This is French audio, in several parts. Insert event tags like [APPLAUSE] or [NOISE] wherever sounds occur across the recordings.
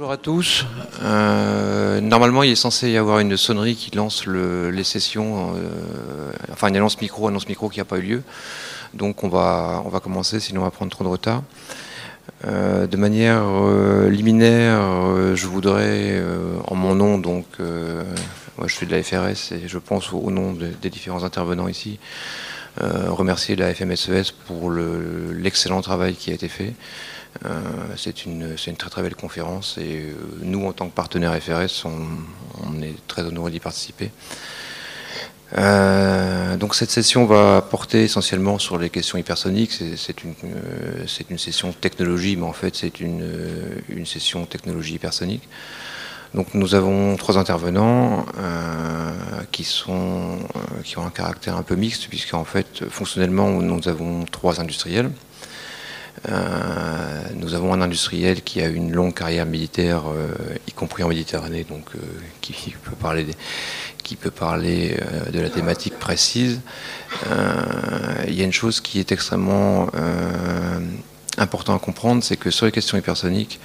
Bonjour à tous. Euh, normalement, il est censé y avoir une sonnerie qui lance les sessions, euh, enfin une annonce micro, annonce micro qui n'a pas eu lieu. Donc on va, on va commencer, sinon on va prendre trop de retard. Euh, de manière liminaire, je voudrais, en mon nom, donc moi je suis de la FRS et je pense au, nom des différents intervenants ici, remercier la FMSES e pour l'excellent travail qui a été fait. Euh, c'est une, très très belle conférence et euh, nous, en tant que partenaire FRS, on, est très honorés d'y participer. Euh, donc cette session va porter essentiellement sur les questions hypersoniques. C'est une, session technologie, mais en fait c'est une, session technologie hypersonique. Donc nous avons trois intervenants qui, qui ont un caractère un peu mixte, puisqu'en fait fonctionnellement nous avons trois industriels. Euh, nous avons un industriel qui a une longue carrière militaire, euh, y compris en Méditerranée, donc euh, qui peut parler, qui peut parler de la thématique précise. il y a une chose qui est extrêmement important à comprendre, c'est que sur les questions hypersoniques,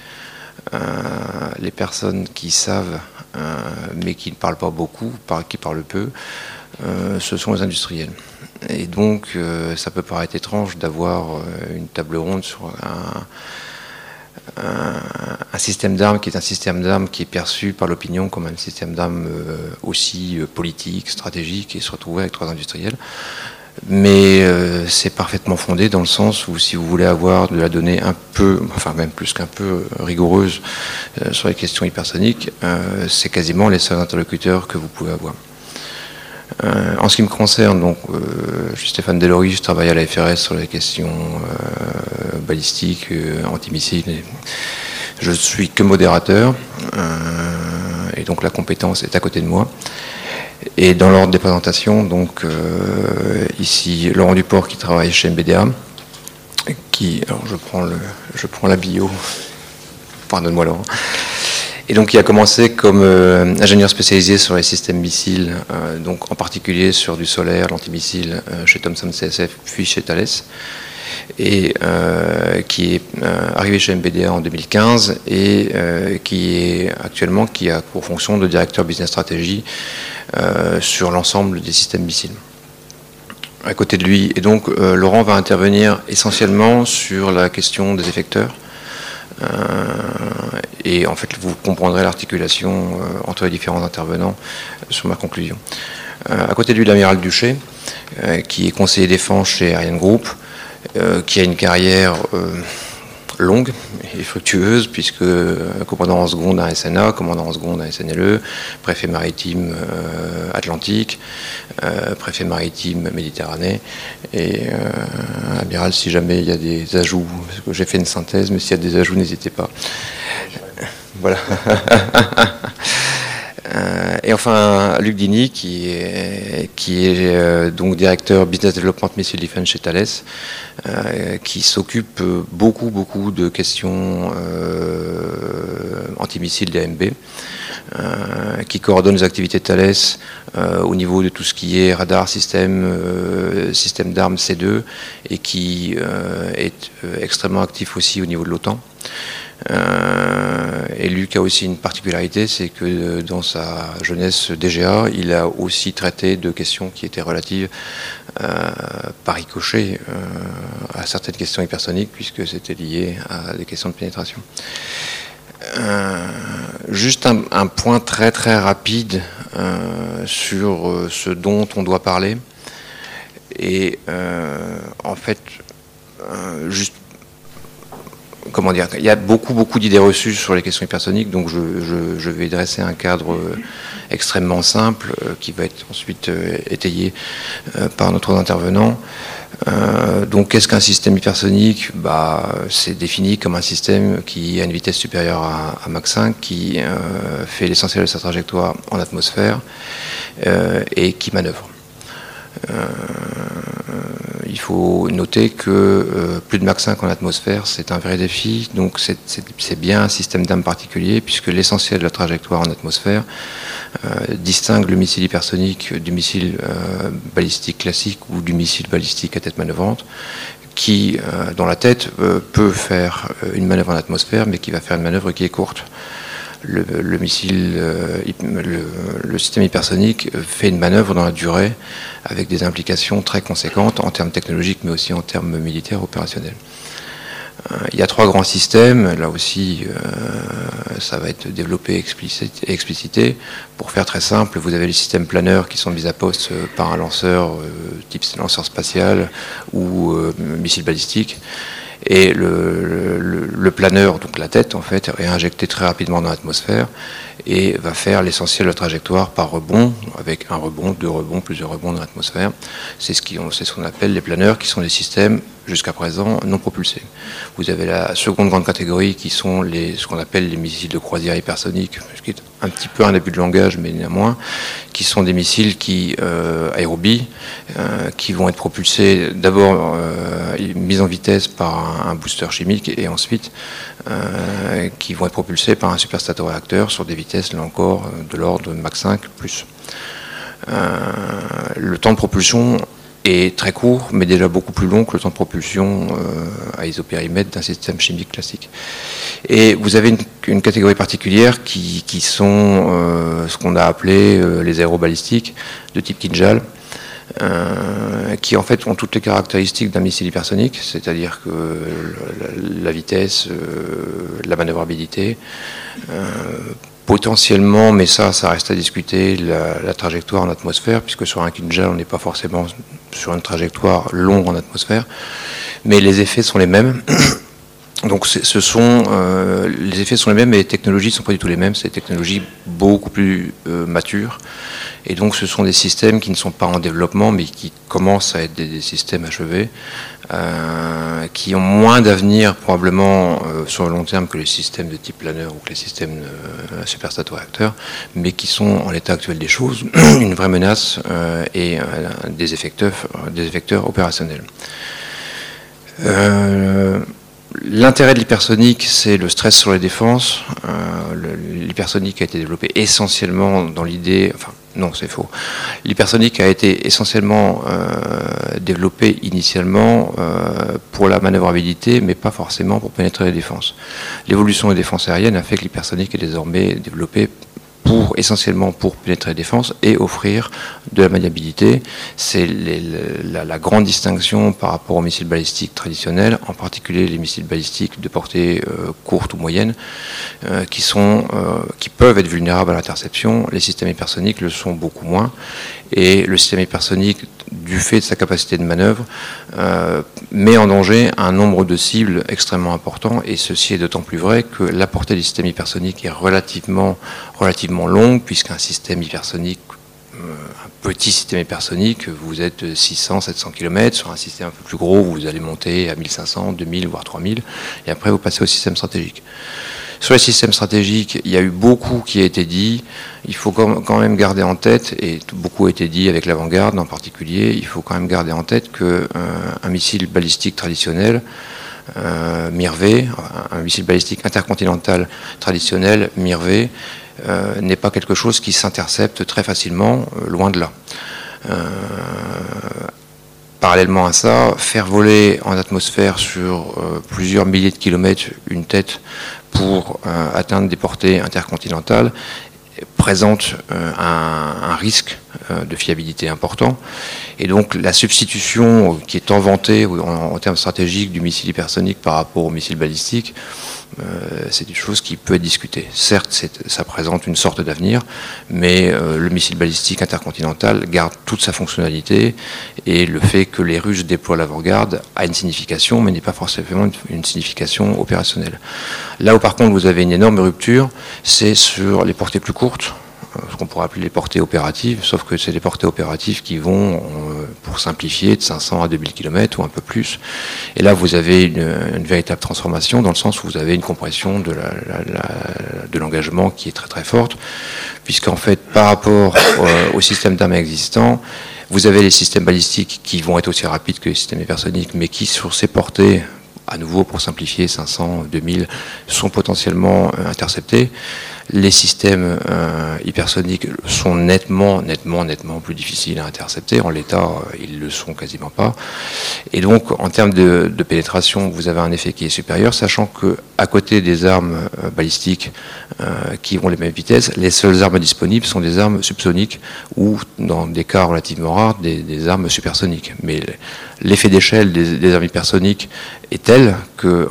les personnes qui savent, mais qui ne parlent pas beaucoup, qui parlent peu, ce sont les industriels. Et donc, euh, ça peut paraître étrange d'avoir euh, une table ronde sur un, système d'armes qui est un système d'armes qui est perçu par l'opinion comme un système d'armes euh, aussi politique, stratégique, et se retrouver avec trois industriels. Mais c'est parfaitement fondé dans le sens où si vous voulez avoir de la donnée un peu, enfin même plus qu'un peu rigoureuse sur les questions hypersoniques, c'est quasiment les seuls interlocuteurs que vous pouvez avoir. Euh, en ce qui me concerne, donc, euh, je suis Stéphane Delory, je travaille à la FRS sur les questions euh, balistiques, antimissiles. Je suis que modérateur, et donc la compétence est à côté de moi. Et dans l'ordre des présentations, donc ici Laurent Duport qui travaille chez MBDA, qui, alors je prends je prends la bio, pardonne-moi Laurent, et donc il a commencé comme euh, ingénieur spécialisé sur les systèmes missiles, euh, donc en particulier sur du solaire, l'antimissile euh, chez Thomson CSF, puis chez Thales, et qui est arrivé chez MBDA en 2015 et qui est actuellement qui a pour fonction de directeur business stratégie sur l'ensemble des systèmes missiles à côté de lui. Et donc Laurent va intervenir essentiellement sur la question des effecteurs et en fait, vous comprendrez l'articulation euh, entre les différents intervenants euh, sur ma conclusion. Euh, à côté de lui, l'amiral Duché, qui est conseiller défense chez Ariane Group, qui a une carrière longue et fructueuse, puisque commandant en seconde à SNA, commandant en seconde à SNLE, préfet maritime Atlantique, préfet maritime Méditerranée, et amiral, si jamais il y a des ajouts, parce que j'ai fait une synthèse, mais s'il y a des ajouts, n'hésitez pas. Voilà. [LAUGHS] Euh, et enfin, Luc Dini, qui est, euh, donc directeur Business Development Missile Defense chez Thales, euh, qui s'occupe beaucoup, beaucoup de questions antimissiles DMB, qui coordonne les activités de Thales au niveau de tout ce qui est radar, système, système d'armes C2, et qui est extrêmement actif aussi au niveau de l'OTAN. Euh, et Luc a aussi une particularité, c'est que euh, dans sa jeunesse DGA, il a aussi traité de questions qui étaient relatives euh, par ricochet à certaines questions hypersoniques, puisque c'était lié à des questions de pénétration. juste un, point très très rapide sur ce dont on doit parler. Et en fait, juste il y a beaucoup, beaucoup d'idées reçues sur les questions hypersoniques, donc je, vais dresser un cadre euh, extrêmement simple euh, qui va être ensuite euh, étayé par notre intervenant. donc, qu'est-ce qu'un système hypersonique? Bah, C'est défini comme un système qui a une vitesse supérieure à, à Mach 5, qui fait l'essentiel de sa trajectoire en atmosphère et qui manœuvre il faut noter que euh, plus de Mach 5 en atmosphère, c'est un vrai défi. Donc c'est bien un système d'âme particulier, puisque l'essentiel de la trajectoire en atmosphère euh, distingue le missile hypersonique du missile euh, balistique classique ou du missile balistique à tête manœuvrante, qui, dans la tête, peut faire une manœuvre en atmosphère, mais qui va faire une manœuvre qui est courte. Le, missile, euh, le, système hypersonique fait une manœuvre dans la durée avec des implications très conséquentes en termes technologiques mais aussi en termes militaires opérationnels. Euh, il y a trois grands systèmes, là aussi ça va être développé et explicité. Pour faire très simple, vous avez les systèmes planeurs qui sont mis à poste par un lanceur type lanceur spatial ou missile balistique. Et le, planeur, donc la tête en fait, est injecté très rapidement dans l'atmosphère et va faire l'essentiel de la trajectoire par rebond, avec un rebond, deux rebonds, plusieurs rebonds dans l'atmosphère. C'est ce qu'on appelle les planeurs, qui sont des systèmes jusqu'à présent non propulsés. Vous avez la seconde grande catégorie qui sont les, ce qu'on appelle les missiles de croisière hypersonique, ce qui est un petit peu un début de langage, mais néanmoins, qui sont des missiles qui euh, aérobient, euh, qui vont être propulsés d'abord euh, mis en vitesse par un, booster chimique et ensuite qui vont être propulsés par un superstato-réacteur sur des vitesses, là encore, de l'ordre de Mach 5 plus. le temps de propulsion est très court, mais déjà beaucoup plus long que le temps de propulsion euh, à isopérimètre d'un système chimique classique. Et vous avez une, catégorie particulière qui, sont euh, ce qu'on a appelé euh, les aérobalistiques de type Kinjal, qui en fait ont toutes les caractéristiques d'un missile hypersonique, c'est-à-dire que la, vitesse, la manœuvrabilité, potentiellement, mais ça, ça reste à discuter, la, trajectoire en atmosphère, puisque sur un Kinjal, on n'est pas forcément sur une trajectoire longue en atmosphère, mais les effets sont les mêmes. [COUGHS] Donc ce sont, euh, les effets sont les mêmes, mais les technologies ne sont pas du tout les mêmes. C'est des technologies beaucoup plus euh, matures. Et donc ce sont des systèmes qui ne sont pas en développement, mais qui commencent à être des, systèmes achevés, euh, qui ont moins d'avenir probablement sur le long terme que les systèmes de type planeur ou que les systèmes de superstato-réacteurs, mais qui sont en l'état actuel des choses [CLEARS THROAT] une vraie menace et des effecteurs, opérationnels. L'intérêt de l'hypersonique, c'est le stress sur les défenses. Euh, l'hypersonique a été développé essentiellement dans l'idée, non, c'est faux. L'hypersonique a été essentiellement euh, développé initialement euh, pour la manœuvrabilité, mais pas forcément pour pénétrer les défenses. L'évolution des défenses aériennes a fait que l'hypersonique est désormais développé essentiellement pour pénétrer la défense et offrir de la maniabilité. C'est la, grande distinction par rapport aux missiles balistiques traditionnels, en particulier les missiles balistiques de portée euh, courte ou moyenne, euh, qui, sont, euh, qui peuvent être vulnérables à l'interception. Les systèmes hypersoniques le sont beaucoup moins. Et le système hypersonique du fait de sa capacité de manœuvre, euh, met en danger un nombre de cibles extrêmement important, et ceci est d'autant plus vrai que la portée du système hypersonique est relativement, relativement longue, puisqu'un système hypersonique, euh, un petit système hypersonique, vous êtes 600, 700 km, sur un système un peu plus gros, vous allez monter à 1500, 2000, voire 3000, et après vous passez au système stratégique. Sur les systèmes stratégiques, il y a eu beaucoup qui a été dit. Il faut quand même garder en tête, et beaucoup a été dit avec l'avant-garde en particulier, il faut quand même garder en tête qu'un euh, missile balistique traditionnel, euh, MIRV, un missile balistique intercontinental traditionnel, MIRV, euh, n'est pas quelque chose qui s'intercepte très facilement, loin de là. parallèlement à ça, faire voler en atmosphère sur plusieurs milliers de kilomètres une tête pour euh, atteindre des portées intercontinentales présente euh, un, risque de fiabilité important. Et donc la substitution qui est inventée en, termes stratégiques du missile hypersonique par rapport au missile balistique, euh, c'est une chose qui peut être discutée. Certes, ça présente une sorte d'avenir, mais euh, le missile balistique intercontinental garde toute sa fonctionnalité et le fait que les Russes déploient l'avant-garde a une signification, mais n'est pas forcément une, signification opérationnelle. Là où par contre vous avez une énorme rupture, c'est sur les portées plus courtes, ce qu'on pourrait appeler les portées opératives, sauf que c'est les portées opératives qui vont, euh, pour simplifier, de 500 à 2000 km ou un peu plus. Et là, vous avez une, véritable transformation dans le sens où vous avez une compression de l'engagement qui est très très forte, puisqu'en fait, par rapport euh, au système d'armes existant, vous avez les systèmes balistiques qui vont être aussi rapides que les systèmes hypersoniques, mais qui, sur ces portées, à nouveau pour simplifier, 500, 2000, sont potentiellement euh, interceptés. Les systèmes euh, hypersoniques sont nettement, nettement, nettement plus difficiles à intercepter. En l'état, euh, ils le sont quasiment pas. Et donc, en termes de, pénétration, vous avez un effet qui est supérieur, sachant que à côté des armes euh, balistiques qui ont les mêmes vitesses, les seules armes disponibles sont des armes subsoniques ou, dans des cas relativement rares, des, armes supersoniques. Mais l'effet d'échelle des, armes hypersoniques est tel que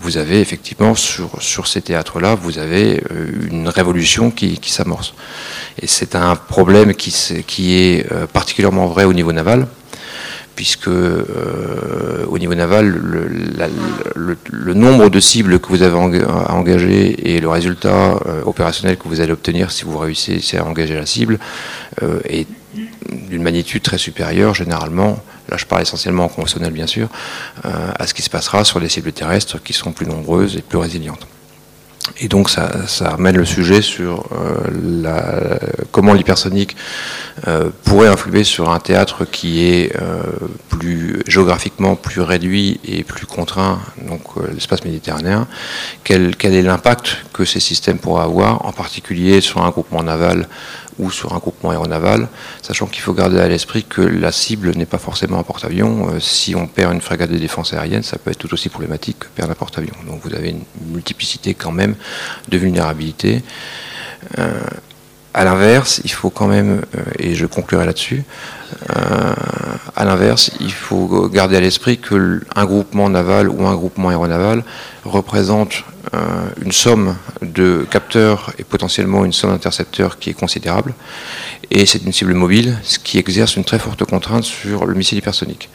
vous avez effectivement sur, sur ces théâtres-là, vous avez une révolution qui, s'amorce. Et c'est un problème qui, qui est euh, particulièrement vrai au niveau naval, puisque euh, au niveau naval, le, nombre de cibles que vous avez à engager et le résultat euh, opérationnel que vous allez obtenir si vous réussissez à engager la cible est d'une magnitude très supérieure, généralement, là je parle essentiellement en conventionnel bien sûr, à ce qui se passera sur les cibles terrestres qui sont plus nombreuses et plus résilientes. Et donc ça, ça ramène le sujet sur euh, comment l'hypersonique euh, pourrait influer sur un théâtre qui est euh, plus géographiquement plus réduit et plus contraint, donc l'espace méditerranéen. Quel, quel est l'impact que ces systèmes pourraient avoir, en particulier sur un groupement naval ou sur un groupement aéronaval, sachant qu'il faut garder à l'esprit que la cible n'est pas forcément un porte-avions. Euh, si on perd une frégate de défense aérienne, ça peut être tout aussi problématique que perdre un porte-avions. Donc vous avez une multiplicité quand même de vulnérabilités. Euh, à l'inverse, il faut quand même, euh, et je conclurai là-dessus, à l'inverse, il faut garder à l'esprit qu'un groupement naval ou un groupement aéronaval représente euh, une somme de capteurs et potentiellement une somme d'intercepteurs qui est considérable. Et c'est une cible mobile, ce qui exerce une très forte contrainte sur le missile hypersonique.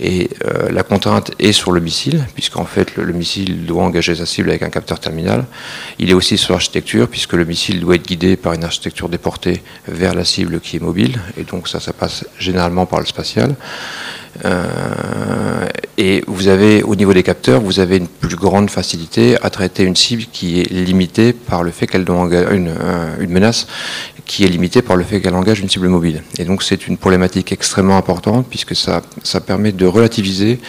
Et euh, la contrainte est sur le missile, puisqu'en fait le, missile doit engager sa cible avec un capteur terminal. Il est aussi sur l'architecture, puisque le missile doit être guidé par une architecture déportée vers la cible qui est mobile. Et donc ça, ça passe généralement par le spatial. Euh, et vous avez, au niveau des capteurs, vous avez une plus grande facilité à traiter une cible qui est limitée par le fait qu'elle doit engager une, euh, une, menace qui est limitée par le fait qu'elle engage une cible mobile. Et donc c'est une problématique extrêmement importante puisque ça, ça permet de relativiser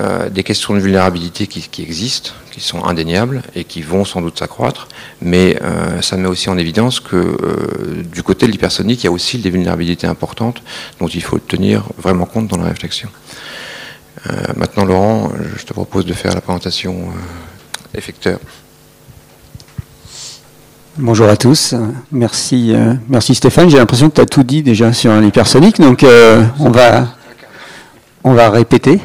euh, des questions de vulnérabilité qui, existent, qui sont indéniables et qui vont sans doute s'accroître, mais euh, ça met aussi en évidence que euh, du côté de l'hypersonique, il y a aussi des vulnérabilités importantes dont il faut tenir vraiment compte dans la réflexion. maintenant, Laurent, je te propose de faire la présentation effecteur. Bonjour à tous, merci, merci Stéphane. J'ai l'impression que tu as tout dit déjà sur l'hypersonique, donc on, va, on va répéter.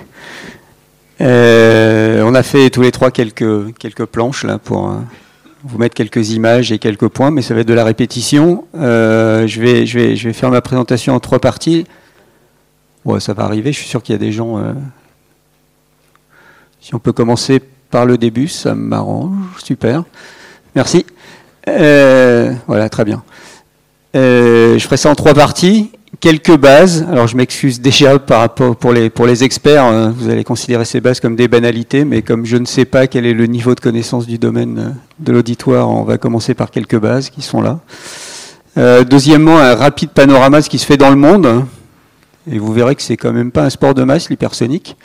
Euh, on a fait tous les trois quelques, quelques planches là pour euh, vous mettre quelques images et quelques points, mais ça va être de la répétition. Euh, je, vais, je, vais, je vais faire ma présentation en trois parties. Ouais, ça va arriver, je suis sûr qu'il y a des gens. Si on peut commencer par le début, ça m'arrange. Super. Merci. voilà, très bien. je ferai ça en trois parties quelques bases. Alors je m'excuse déjà par rapport pour les pour les experts, hein. vous allez considérer ces bases comme des banalités, mais comme je ne sais pas quel est le niveau de connaissance du domaine euh, de l'auditoire, on va commencer par quelques bases qui sont là. Euh, deuxièmement, un rapide panorama de ce qui se fait dans le monde, et vous verrez que c'est quand même pas un sport de masse l'hypersonique.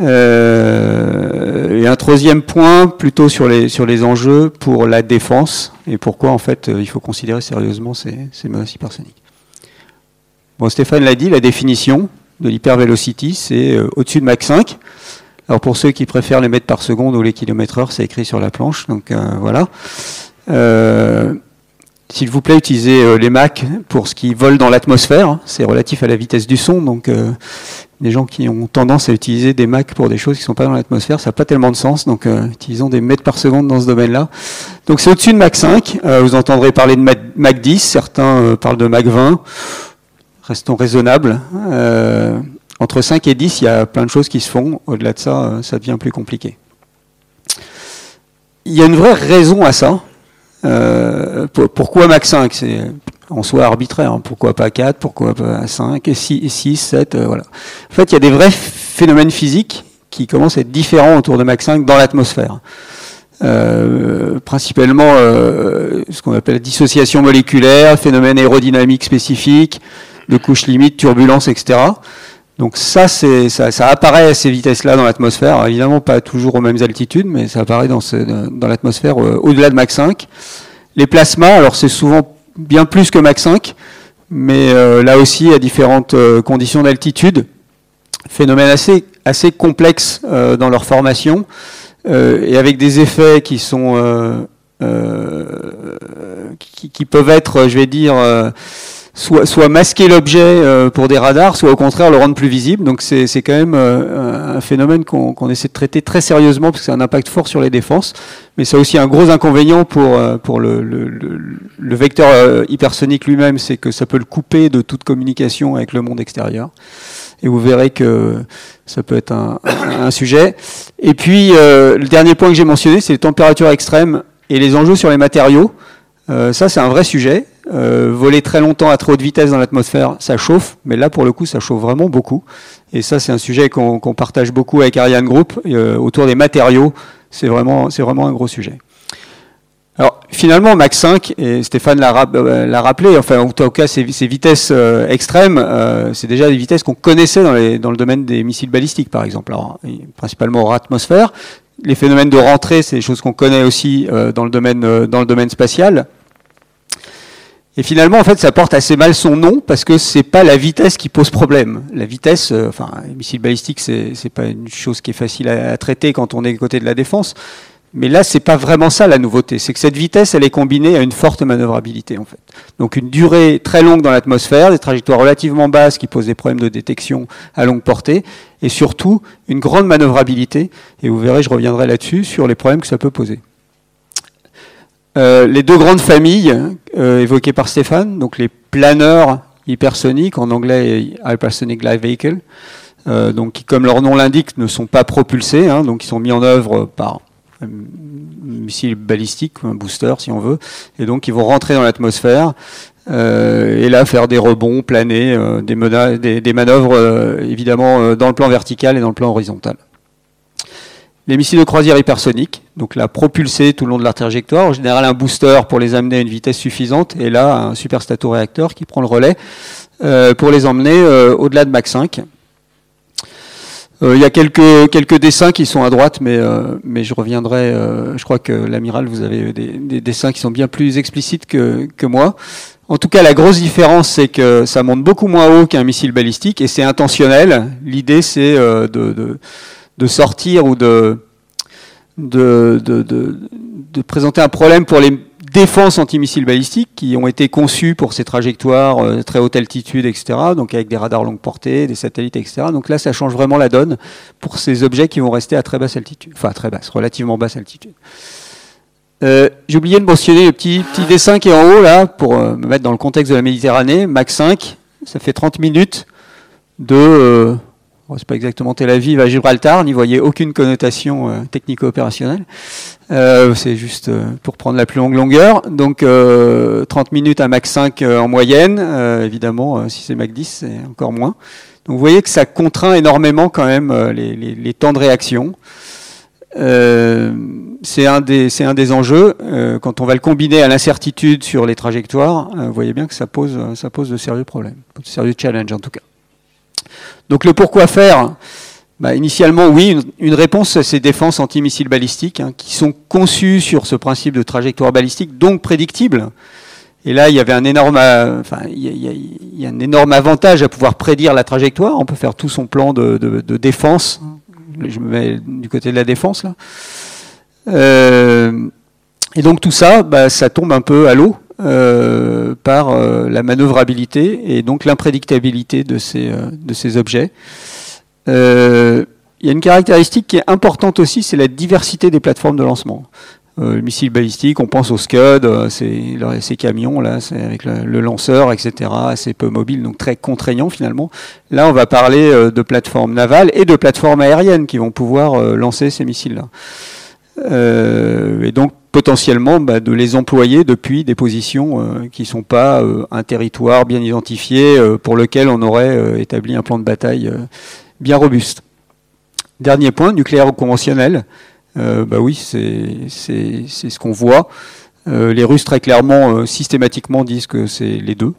Euh, et un troisième point, plutôt sur les, sur les enjeux pour la défense et pourquoi en fait il faut considérer sérieusement ces, ces menaces hypersoniques. Bon, Stéphane l'a dit, la définition de l'hypervelocity, c'est euh, au-dessus de Mach 5. Alors pour ceux qui préfèrent les mètres par seconde ou les kilomètres heure, c'est écrit sur la planche. Donc euh, voilà. Euh, s'il vous plaît, utilisez les Mach pour ce qui vole dans l'atmosphère. C'est relatif à la vitesse du son. Donc les gens qui ont tendance à utiliser des Mach pour des choses qui ne sont pas dans l'atmosphère, ça n'a pas tellement de sens. Donc utilisons des mètres par seconde dans ce domaine-là. Donc c'est au-dessus de Mach 5. vous entendrez parler de Mach 10. Certains parlent de Mach 20 restons raisonnables. Euh, entre 5 et 10, il y a plein de choses qui se font. Au-delà de ça, euh, ça devient plus compliqué. Il y a une vraie raison à ça. Euh, pourquoi Max 5 C'est en soi arbitraire. Hein. Pourquoi pas 4 Pourquoi pas 5 6, 6 7 voilà. En fait, il y a des vrais phénomènes physiques qui commencent à être différents autour de Max 5 dans l'atmosphère. principalement ce qu'on appelle dissociation moléculaire, phénomène aérodynamique spécifique, de couches limites, turbulences, etc. Donc ça, ça, ça, apparaît à ces vitesses-là dans l'atmosphère. Évidemment, pas toujours aux mêmes altitudes, mais ça apparaît dans, l'atmosphère au-delà de Mach 5. Les plasmas, alors c'est souvent bien plus que Mach 5, mais là aussi à différentes conditions d'altitude. Phénomène assez, complexe dans leur formation. Euh, et avec des effets qui sont euh, euh, qui, peuvent être, je vais dire, soit, soit masquer l'objet pour des radars, soit au contraire le rendre plus visible. Donc c'est quand même un phénomène qu'on essaie de traiter très sérieusement parce que c'est un impact fort sur les défenses. Mais c'est aussi un gros inconvénient pour, pour le, le, le vecteur hypersonique lui-même, c'est que ça peut le couper de toute communication avec le monde extérieur et vous verrez que ça peut être un, un sujet. Et puis, euh, le dernier point que j'ai mentionné, c'est les températures extrêmes et les enjeux sur les matériaux. Euh, ça, c'est un vrai sujet. Euh, voler très longtemps à trop haute vitesse dans l'atmosphère, ça chauffe, mais là, pour le coup, ça chauffe vraiment beaucoup. Et ça, c'est un sujet qu'on partage beaucoup avec Ariane Group. Euh, autour des matériaux, c'est vraiment, un gros sujet. Alors finalement, Mach 5, et Stéphane euh, l'a rappelé, enfin en tout cas ces, vitesses extrêmes, c'est déjà des vitesses qu'on connaissait dans, le domaine des missiles balistiques par exemple, principalement hors atmosphère. Les phénomènes de rentrée, c'est des choses qu'on connaît aussi dans, le domaine, dans le domaine spatial. Et finalement, en fait, ça porte assez mal son nom parce que c'est pas la vitesse qui pose problème. La vitesse, enfin, les missiles balistiques, c'est pas une chose qui est facile à, à traiter quand on est côté de la défense. Mais là, c'est pas vraiment ça la nouveauté. C'est que cette vitesse, elle est combinée à une forte manœuvrabilité, en fait. Donc une durée très longue dans l'atmosphère, des trajectoires relativement basses qui posent des problèmes de détection à longue portée, et surtout une grande manœuvrabilité. Et vous verrez, je reviendrai là-dessus, sur les problèmes que ça peut poser. Euh, les deux grandes familles euh, évoquées par Stéphane, donc les planeurs hypersoniques, en anglais Hypersonic Glide Vehicle, euh, donc qui, comme leur nom l'indique, ne sont pas propulsés, hein, donc ils sont mis en œuvre par un missile balistique, un booster si on veut, et donc ils vont rentrer dans l'atmosphère euh, et là faire des rebonds, planer, des, manœuvres évidemment dans le plan vertical et dans le plan horizontal. Les missiles de croisière hypersoniques, donc là propulsés tout le long de leur trajectoire, en général un booster pour les amener à une vitesse suffisante, et là un superstato-réacteur qui prend le relais pour les emmener au-delà de Mach 5. Euh, il y a quelques, dessins qui sont à droite, mais, euh, je reviendrai. Euh, je crois que l'amiral, vous avez des, des, dessins qui sont bien plus explicites que, moi. En tout cas, la grosse différence, c'est que ça monte beaucoup moins haut qu'un missile balistique et c'est intentionnel. L'idée, c'est de, de, sortir ou de, de, de, de, présenter un problème pour les défenses anti-missiles balistiques qui ont été conçues pour ces trajectoires euh, très haute altitude, etc. Donc avec des radars longue portée, des satellites, etc. Donc là, ça change vraiment la donne pour ces objets qui vont rester à très basse altitude, enfin très basse, relativement basse altitude. Euh, J'ai oublié de mentionner le petit, petit dessin qui est en haut là pour euh, me mettre dans le contexte de la Méditerranée. Mach 5, ça fait 30 minutes de euh, c'est pas exactement Tel Aviv à Gibraltar, n'y voyez aucune connotation euh, technico-opérationnelle. Euh, c'est juste euh, pour prendre la plus longue longueur. Donc 30 minutes à Mach 5 en moyenne. évidemment, si c'est Mach 10, c'est encore moins. Donc vous voyez que ça contraint énormément quand même les, temps de réaction. c'est un, des, un des enjeux. quand on va le combiner à l'incertitude sur les trajectoires, vous voyez bien que ça pose, ça pose de sérieux problèmes, de sérieux challenges en tout cas. Donc le pourquoi faire bah, Initialement, oui, une, réponse à ces défenses anti-missiles balistiques hein, qui sont conçues sur ce principe de trajectoire balistique, donc prédictible. Et là, il y avait un énorme, a, un énorme avantage à pouvoir prédire la trajectoire. On peut faire tout son plan de, défense. Je me mets du côté de la défense là. Euh, et donc tout ça, bah, ça tombe un peu à l'eau euh, par euh, la manœuvrabilité et donc l'imprédictabilité de ces, euh, de ces objets. il y a une caractéristique qui est importante aussi, c'est la diversité des plateformes de lancement. le missile balistique, on pense au Scud, ces camions là, c'est avec le, lanceur, etc., assez peu mobile, donc très contraignant finalement. Là, on va parler de plateformes navales et de plateformes aériennes qui vont pouvoir lancer ces missiles-là. Et donc potentiellement bah, de les employer depuis des positions euh, qui ne sont pas euh, un territoire bien identifié euh, pour lequel on aurait établi un plan de bataille bien robuste. Dernier point, nucléaire ou conventionnel. bah oui, c'est ce qu'on voit. les Russes très clairement, systématiquement disent que c'est les deux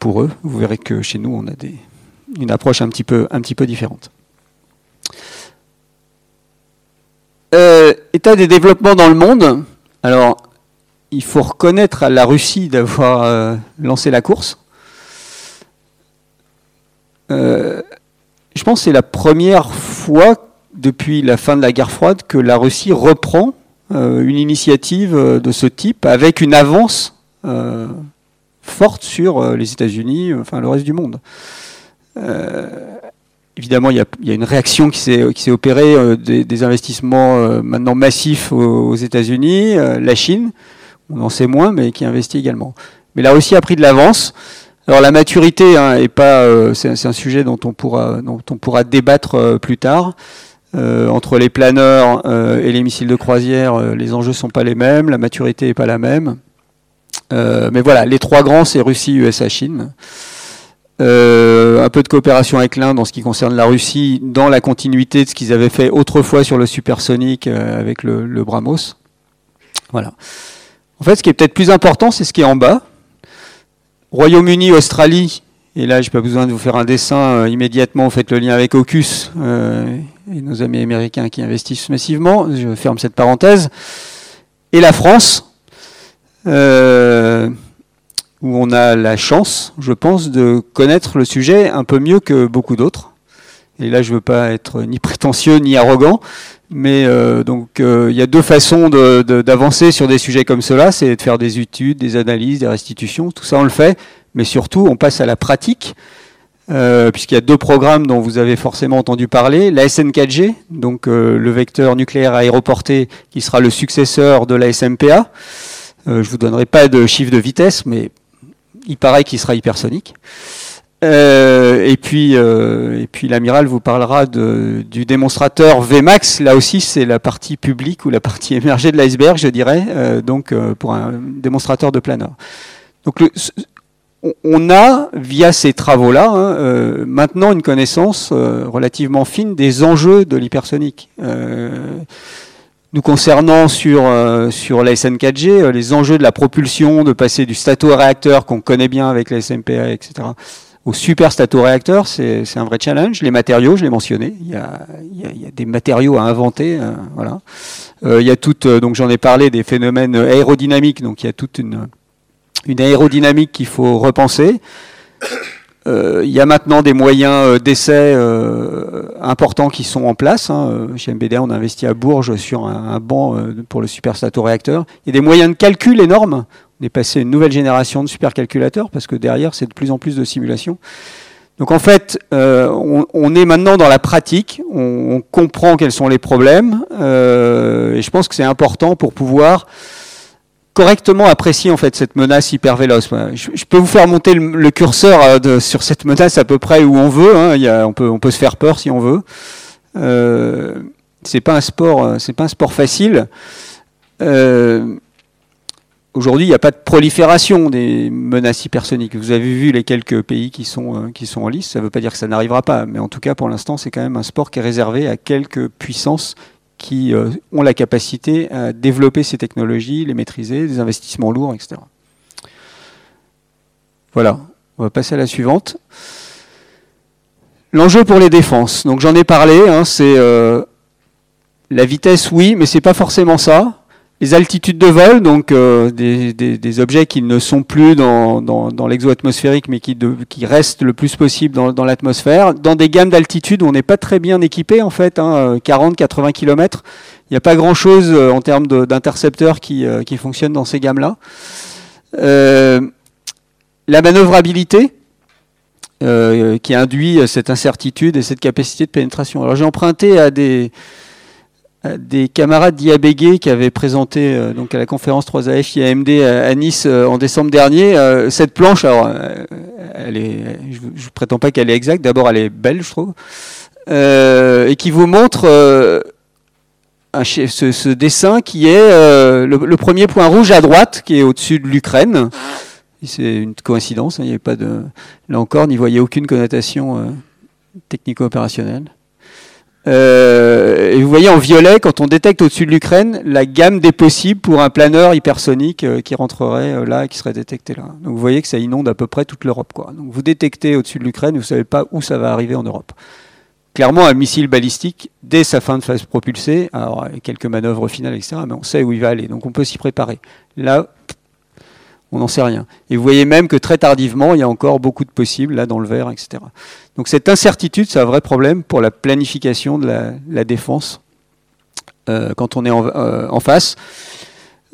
pour eux. Vous verrez que chez nous, on a des, une approche un petit peu, un petit peu différente. Euh, état des développements dans le monde. Alors, il faut reconnaître à la Russie d'avoir euh, lancé la course. Euh, je pense que c'est la première fois depuis la fin de la guerre froide que la Russie reprend une initiative de ce type avec une avance forte sur les États-Unis, enfin le reste du monde évidemment, il y, a, une réaction qui s'est opérée, euh, des, investissements euh, maintenant massifs aux, États-Unis, euh, la Chine, on en sait moins, mais qui investit également. Mais la Russie a pris de l'avance. Alors la maturité hein, pas, c'est un sujet dont on pourra, dont on pourra débattre plus tard. entre les planeurs et les missiles de croisière, les enjeux sont pas les mêmes, la maturité est pas la même. mais voilà, les trois grands, c'est Russie, USA, Chine. Euh, un peu de coopération avec l'Inde en ce qui concerne la Russie, dans la continuité de ce qu'ils avaient fait autrefois sur le supersonique euh, avec le, le, Brahmos. Voilà. En fait, ce qui est peut-être plus important, c'est ce qui est en bas. Royaume-Uni, Australie, et là, je n'ai pas besoin de vous faire un dessin euh, immédiatement, vous faites le lien avec AUKUS et nos amis américains qui investissent massivement. Je ferme cette parenthèse. Et la France. Euh, où on a la chance, je pense, de connaître le sujet un peu mieux que beaucoup d'autres. Et là, je ne veux pas être ni prétentieux ni arrogant, mais euh, donc euh, il y a deux façons d'avancer sur des sujets comme cela, c'est de faire des études, des analyses, des restitutions, tout ça on le fait, mais surtout on passe à la pratique, euh, puisqu'il y a deux programmes dont vous avez forcément entendu parler, la SN4G, donc le vecteur nucléaire aéroporté, qui sera le successeur de la SMPA. je ne vous donnerai pas de chiffre de vitesse, mais il paraît qu'il sera hypersonique. Euh, et puis, euh, puis l'amiral vous parlera de, du démonstrateur VMAX. Là aussi, c'est la partie publique ou la partie émergée de l'iceberg, je dirais. Euh, donc, pour un démonstrateur de planeur. Donc, on a, via ces travaux-là, hein, maintenant une connaissance relativement fine des enjeux de l'hypersonique. Nous concernant sur, euh, sur la SN4G, euh, les enjeux de la propulsion, de passer du stato-réacteur qu'on connaît bien avec la SMPA, etc., au super stato-réacteur, c'est un vrai challenge. Les matériaux, je l'ai mentionné, il y, a, il, y a, y a, des matériaux à inventer. Euh, voilà. il y a tout, donc j'en ai parlé, des phénomènes aérodynamiques, donc il y a toute une, une aérodynamique qu'il faut repenser. Euh, y a maintenant des moyens euh, d'essai euh, importants qui sont en place. Hein. Chez MBDA, on a investi à Bourges sur un, banc pour le superstato-réacteur. Il y a des moyens de calcul énormes. On est passé à une nouvelle génération de supercalculateurs parce que derrière, c'est de plus en plus de simulations. Donc en fait, on, est maintenant dans la pratique, on, comprend quels sont les problèmes, et je pense que c'est important pour pouvoir correctement apprécier en fait cette menace hyper véloce. Je, peux vous faire monter le, curseur euh, sur cette menace à peu près où on veut. Hein. On peut on peut se faire peur si on veut. Euh, c'est pas un sport euh, c'est pas un sport facile. Euh, aujourd'hui, il n'y a pas de prolifération des menaces hypersoniques. Vous avez vu les quelques pays qui sont qui sont en lice. Ça ne veut pas dire que ça n'arrivera pas, mais en tout cas pour l'instant, c'est quand même un sport qui est réservé à quelques puissances qui euh, ont la capacité à développer ces technologies, les maîtriser, des investissements lourds, etc. Voilà, on va passer à la suivante. L'enjeu pour les défenses. Donc j'en ai parlé, hein, c'est euh, la vitesse, oui, mais c'est pas forcément ça les altitudes de vol, donc euh, des, objets qui ne sont plus dans, dans, l'exo-atmosphérique, mais qui, restent le plus possible dans, l'atmosphère, dans des gammes d'altitude où on n'est pas très bien équipé en fait, hein, 40-80 km. Il n'y a pas grand-chose euh, en termes d'intercepteurs qui, euh, qui fonctionnent dans ces gammes-là. Euh, la manœuvrabilité, qui induit cette incertitude et cette capacité de pénétration. Alors j'ai emprunté à des euh, des camarades d'IABG qui avaient présenté euh, donc à la conférence 3AF IAMD à, Nice euh, en décembre dernier cette planche. Alors, elle est, je ne prétends pas qu'elle est exacte. D'abord, elle est belle, je trouve, et qui vous montre ce, dessin qui est le, premier point rouge à droite, qui est au-dessus de l'Ukraine. C'est une coïncidence. Hein, il n'y avait pas de, là encore, n'y voyez aucune connotation technico-opérationnelle. Euh, et vous voyez en violet, quand on détecte au-dessus de l'Ukraine, la gamme des possibles pour un planeur hypersonique euh, qui rentrerait euh, là et qui serait détecté là. Donc vous voyez que ça inonde à peu près toute l'Europe. Donc vous détectez au-dessus de l'Ukraine, vous ne savez pas où ça va arriver en Europe. Clairement, un missile balistique, dès sa fin de phase propulsée, alors quelques manœuvres finales, etc., mais on sait où il va aller, donc on peut s'y préparer. Là, on n'en sait rien. Et vous voyez même que très tardivement, il y a encore beaucoup de possibles, là dans le vert, etc. Donc cette incertitude, c'est un vrai problème pour la planification de la, défense euh, quand on est en, euh, face.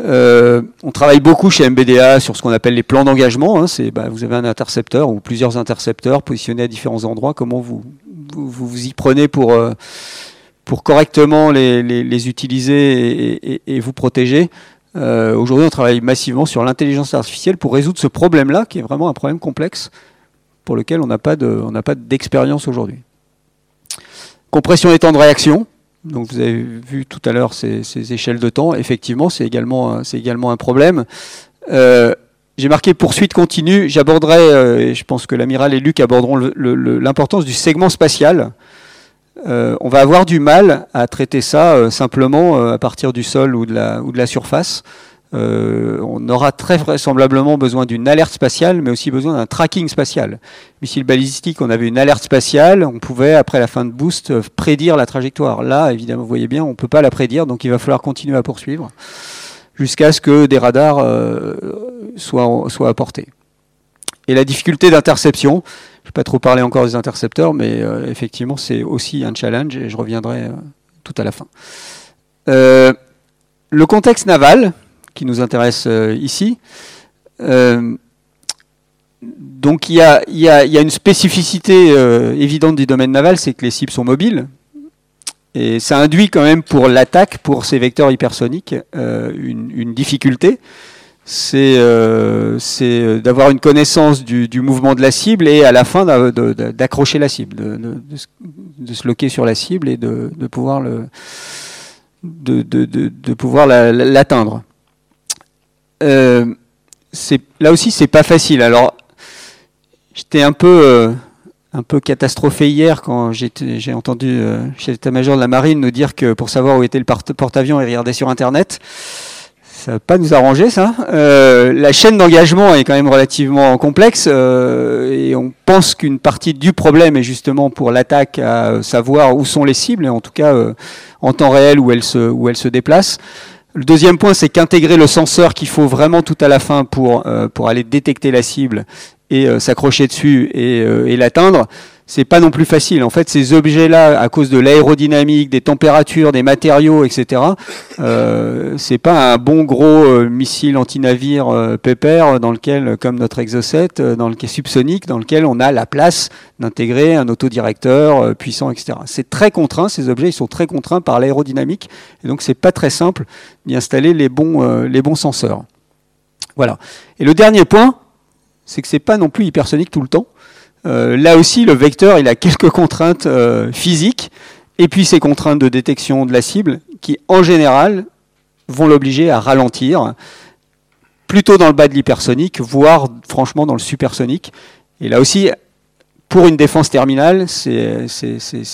Euh, on travaille beaucoup chez MBDA sur ce qu'on appelle les plans d'engagement. Hein. c'est, bah, vous avez un intercepteur ou plusieurs intercepteurs positionnés à différents endroits. Comment vous y prenez pour, pour correctement les, utiliser et vous protéger? Euh, aujourd'hui, on travaille massivement sur l'intelligence artificielle pour résoudre ce problème-là, qui est vraiment un problème complexe pour lequel on n'a pas d'expérience aujourd'hui. Compression des temps de réaction. Donc vous avez vu tout à l'heure ces, échelles de temps. Effectivement, c'est également, également un problème. Euh, j'ai marqué poursuite continue. J'aborderai, euh, et je pense que l'amiral et Luc aborderont l'importance du segment spatial. Euh, on va avoir du mal à traiter ça euh, simplement euh, à partir du sol ou de la, surface. on aura très vraisemblablement besoin d'une alerte spatiale, mais aussi besoin d'un tracking spatial. Missile balistique, on avait une alerte spatiale, on pouvait, après la fin de boost, prédire la trajectoire. Là, évidemment, vous voyez bien, on ne peut pas la prédire, donc il va falloir continuer à poursuivre jusqu'à ce que des radars soient apportés. Et la difficulté d'interception, je ne vais pas trop parler encore des intercepteurs, mais euh, effectivement, c'est aussi un challenge et je reviendrai euh, tout à la fin. Euh, le contexte naval, qui nous intéresse ici, donc il y, a, une spécificité évidente du domaine naval, c'est que les cibles sont mobiles. Et ça induit quand même pour l'attaque, pour ces vecteurs hypersoniques, une, difficulté c'est euh, euh, d'avoir une connaissance du, mouvement de la cible et à la fin d'accrocher la cible, de, se loquer sur la cible et de, pouvoir le de, pouvoir l'atteindre. Euh, là aussi, c'est pas facile. Alors, j'étais un peu euh, un peu catastrophé hier quand j'ai entendu chez l'état-major de la marine nous dire que pour savoir où était le porte-avions, il regardait sur Internet ça va pas nous arranger ça. Euh, la chaîne d'engagement est quand même relativement complexe euh, et on pense qu'une partie du problème est justement pour l'attaque à savoir où sont les cibles en tout cas euh, en temps réel où elles se, où elles se déplacent. Le deuxième point, c'est qu'intégrer le senseur qu'il faut vraiment tout à la fin pour, pour aller détecter la cible et s'accrocher dessus et, et l'atteindre c'est pas non plus facile. En fait, ces objets-là, à cause de l'aérodynamique, des températures, des matériaux, etc., euh, c'est pas un bon gros euh, missile anti-navire euh, pépère dans lequel, comme notre Exocet, euh, dans le subsonique, dans lequel on a la place d'intégrer un autodirecteur puissant, etc. C'est très contraint. Ces objets, ils sont très contraints par l'aérodynamique, et donc c'est pas très simple d'y installer les bons, les bons senseurs. Voilà. Et le dernier point, c'est que c'est pas non plus hypersonique tout le temps. Euh, là aussi, le vecteur, il a quelques contraintes euh, physiques et puis ces contraintes de détection de la cible qui, en général, vont l'obliger à ralentir plutôt dans le bas de l'hypersonique, voire franchement dans le supersonique. Et là aussi, pour une défense terminale, c'est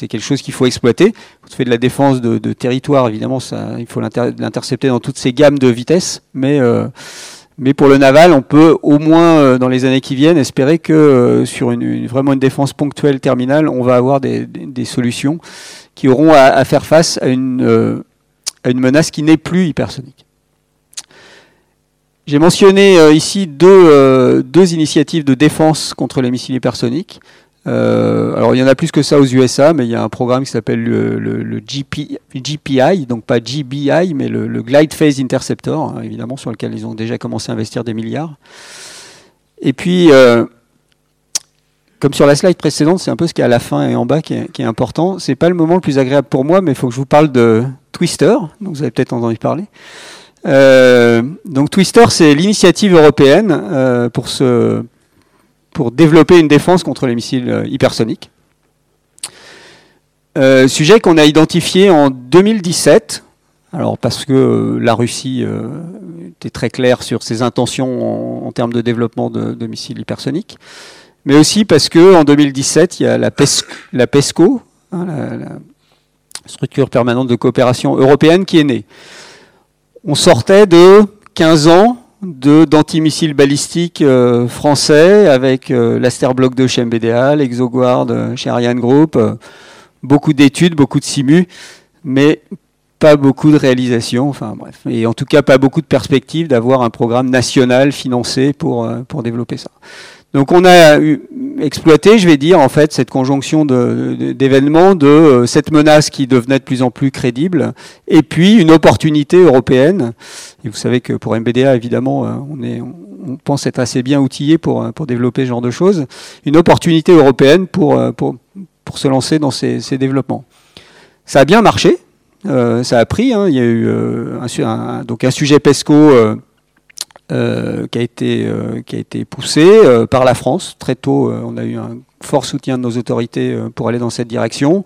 quelque chose qu'il faut exploiter. Quand on fait de la défense de, territoire, évidemment, ça, il faut l'intercepter dans toutes ces gammes de vitesse, mais euh, mais pour le naval, on peut au moins euh, dans les années qui viennent espérer que euh, sur une, vraiment une défense ponctuelle terminale, on va avoir des, solutions qui auront à, faire face à une, euh, à une menace qui n'est plus hypersonique. J'ai mentionné ici deux, deux, initiatives de défense contre les missiles hypersoniques. Euh, alors il y en a plus que ça aux USA, mais il y a un programme qui s'appelle le, GPI, donc pas GBI, mais le, Glide Phase Interceptor, hein, évidemment, sur lequel ils ont déjà commencé à investir des milliards. Et puis, euh, comme sur la slide précédente, c'est un peu ce qui est à la fin et en bas qui est, qui est important. C'est pas le moment le plus agréable pour moi, mais il faut que je vous parle de Twister, donc vous avez peut-être entendu parler. Euh, donc Twister, c'est l'initiative européenne pour ce pour développer une défense contre les missiles euh, hypersoniques. Euh, sujet qu'on a identifié en 2017, alors parce que euh, la Russie était très claire sur ses intentions en, termes de développement de, missiles hypersoniques, mais aussi parce que en 2017 il y a la, PESCO, hein, structure permanente de coopération européenne qui est née. On sortait de 15 ans d'antimissiles balistiques euh, français avec euh, l'Aster Block 2 chez MBDA, l'Exoguard euh, chez Ariane Group, beaucoup d'études, beaucoup de simus, mais pas beaucoup de réalisations, enfin bref, et en tout cas pas beaucoup de perspectives d'avoir un programme national financé pour développer ça. Donc on a exploité, je vais dire, en fait, cette conjonction d'événements, de, euh, cette menace qui devenait de plus en plus crédible, et puis une opportunité européenne. Et vous savez que pour MBDA, évidemment, euh, on, pense être assez bien outillé pour, pour développer ce genre de choses. Une opportunité européenne pour, euh, se lancer dans ces, développements. Ça a bien marché, ça a pris. Hein. il y a eu donc un sujet PESCO euh, qui, a été, euh, qui a été poussé euh, par la France. Très tôt, on a eu un fort soutien de nos autorités pour aller dans cette direction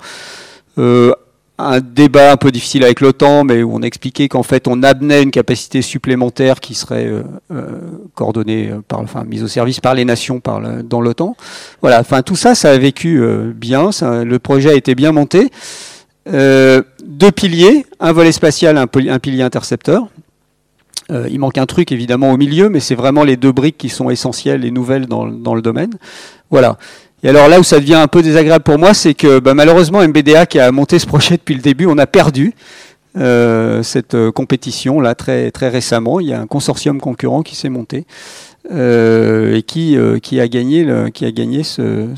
un débat un peu difficile avec l'OTAN, mais où on expliquait qu'en fait on amenait une capacité supplémentaire qui serait coordonnée par, enfin mise au service par les nations dans l'OTAN. Voilà, enfin tout ça, ça a vécu bien. le projet a été bien monté. deux piliers, un volet spatial, un pilier intercepteur. Euh, il manque un truc évidemment au milieu, mais c'est vraiment les deux briques qui sont essentielles et nouvelles dans, le domaine. Voilà. Et alors là où ça devient un peu désagréable pour moi, c'est que bah, malheureusement MBDA qui a monté ce [LAUGHS] projet depuis le début, on a perdu euh, cette euh, compétition là très récemment. Il y a un consortium concurrent qui s'est monté et qui a gagné qui a gagné ce,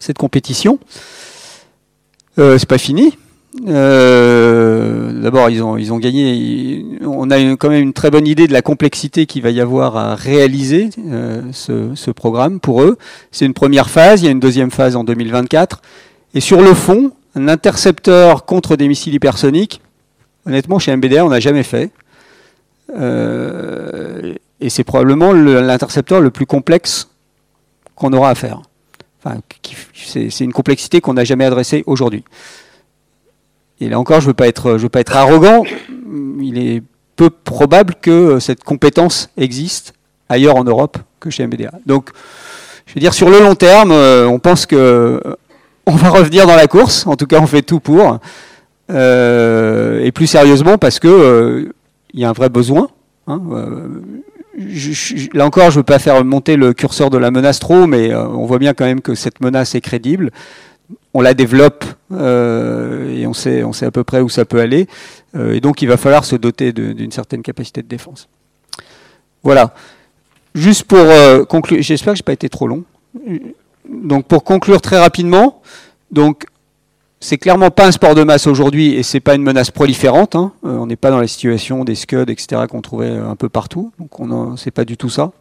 cette compétition. c'est pas fini. Euh, D'abord, ils ont, ils ont gagné. On a quand même une très bonne idée de la complexité qu'il va y avoir à réaliser euh, ce, programme pour eux. C'est une première phase. Il y a une deuxième phase en 2024. Et sur le fond, un intercepteur contre des missiles hypersoniques, honnêtement, chez MBDA, on n'a jamais fait. Euh, et c'est probablement l'intercepteur le, plus complexe qu'on aura à faire. Enfin, c'est une complexité qu'on n'a jamais adressée aujourd'hui. Et là encore, je ne veux, pas être, je veux pas être arrogant, il est peu probable que cette compétence existe ailleurs en Europe que chez MBDA. Donc, je veux dire, sur le long terme, euh, on pense que euh, on va revenir dans la course. En tout cas, on fait tout pour. Euh, et plus sérieusement, parce que il y a un vrai besoin. Hein, là encore, je ne veux pas faire monter le curseur de la menace trop, mais on voit bien quand même que cette menace est crédible on la développe euh, et on sait, à peu près où ça peut aller. Euh, et donc il va falloir se doter d'une certaine capacité de défense. Voilà. Juste pour euh, conclure, j'espère que je n'ai pas été trop long. Donc pour conclure très rapidement, donc c'est clairement pas un sport de masse aujourd'hui et c'est pas une menace proliférante. Hein. on n'est pas dans la situation des Scud, etc. qu'on trouvait un peu partout. Donc on c'est pas du tout ça.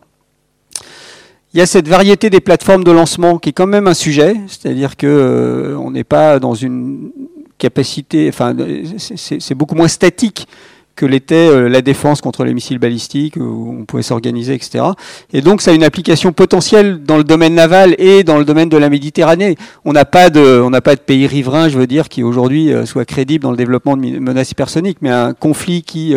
Il y a cette variété des plateformes de lancement qui est quand même un sujet, c'est-à-dire que euh, on n'est pas dans une capacité, enfin c'est beaucoup moins statique que l'était euh, la défense contre les missiles balistiques, où on pouvait s'organiser, etc. Et donc ça a une application potentielle dans le domaine naval et dans le domaine de la Méditerranée. On n'a pas de, on n'a pas de pays riverain, je veux dire, qui aujourd'hui euh, soit crédible dans le développement de menaces hypersoniques, mais un conflit qui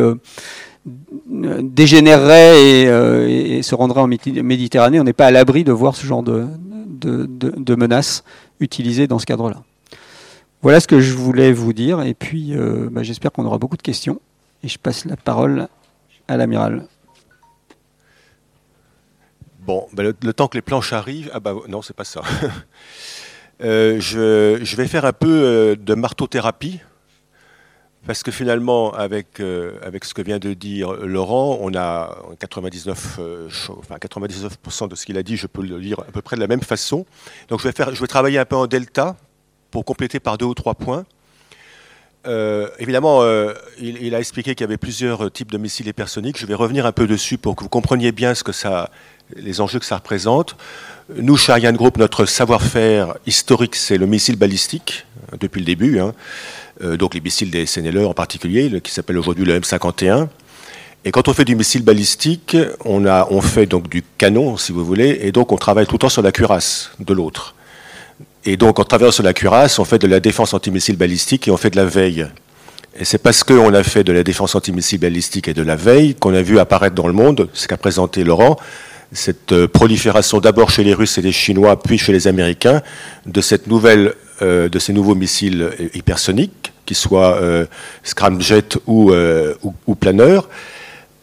dégénérerait euh, et, se rendrait en Méditerranée, on n'est pas à l'abri de voir ce genre de, menaces utilisées dans ce cadre-là. Voilà ce que je voulais vous dire, et puis euh, bah, j'espère qu'on aura beaucoup de questions, et je passe la parole à l'amiral. Bon, bah, le, temps que les planches arrivent, ah bah non, c'est pas ça. [LAUGHS] Euh, je, je, vais faire un peu de marteau-thérapie parce que finalement, avec, euh, avec ce que vient de dire Laurent, on a 99, euh, enfin 99% de ce qu'il a dit, je peux le dire à peu près de la même façon. Donc je vais, faire, je vais travailler un peu en delta pour compléter par deux ou trois points. Euh, évidemment, il, a expliqué qu'il y avait plusieurs types de missiles hypersoniques. Je vais revenir un peu dessus pour que vous compreniez bien ce que ça, les enjeux que ça représente. Nous, chez Ariane Group, notre savoir-faire historique, c'est le missile balistique, depuis le début. Hein. Euh, donc les missiles des SNLE en particulier, qui s'appelle aujourd'hui le M51. Et quand on fait du missile balistique, on, a, on fait donc du canon, si vous voulez, et donc on travaille tout le temps sur la cuirasse de l'autre. Et donc en travaillant sur la cuirasse, on fait de la défense antimissile balistique et on fait de la veille. Et c'est parce qu'on a fait de la défense antimissile balistique et de la veille qu'on a vu apparaître dans le monde, ce qu'a présenté Laurent, cette euh, prolifération d'abord chez les Russes et les Chinois, puis chez les Américains, de cette nouvelle de ces nouveaux missiles hypersoniques, qu'ils soient scramjet ou, ou, ou planeurs.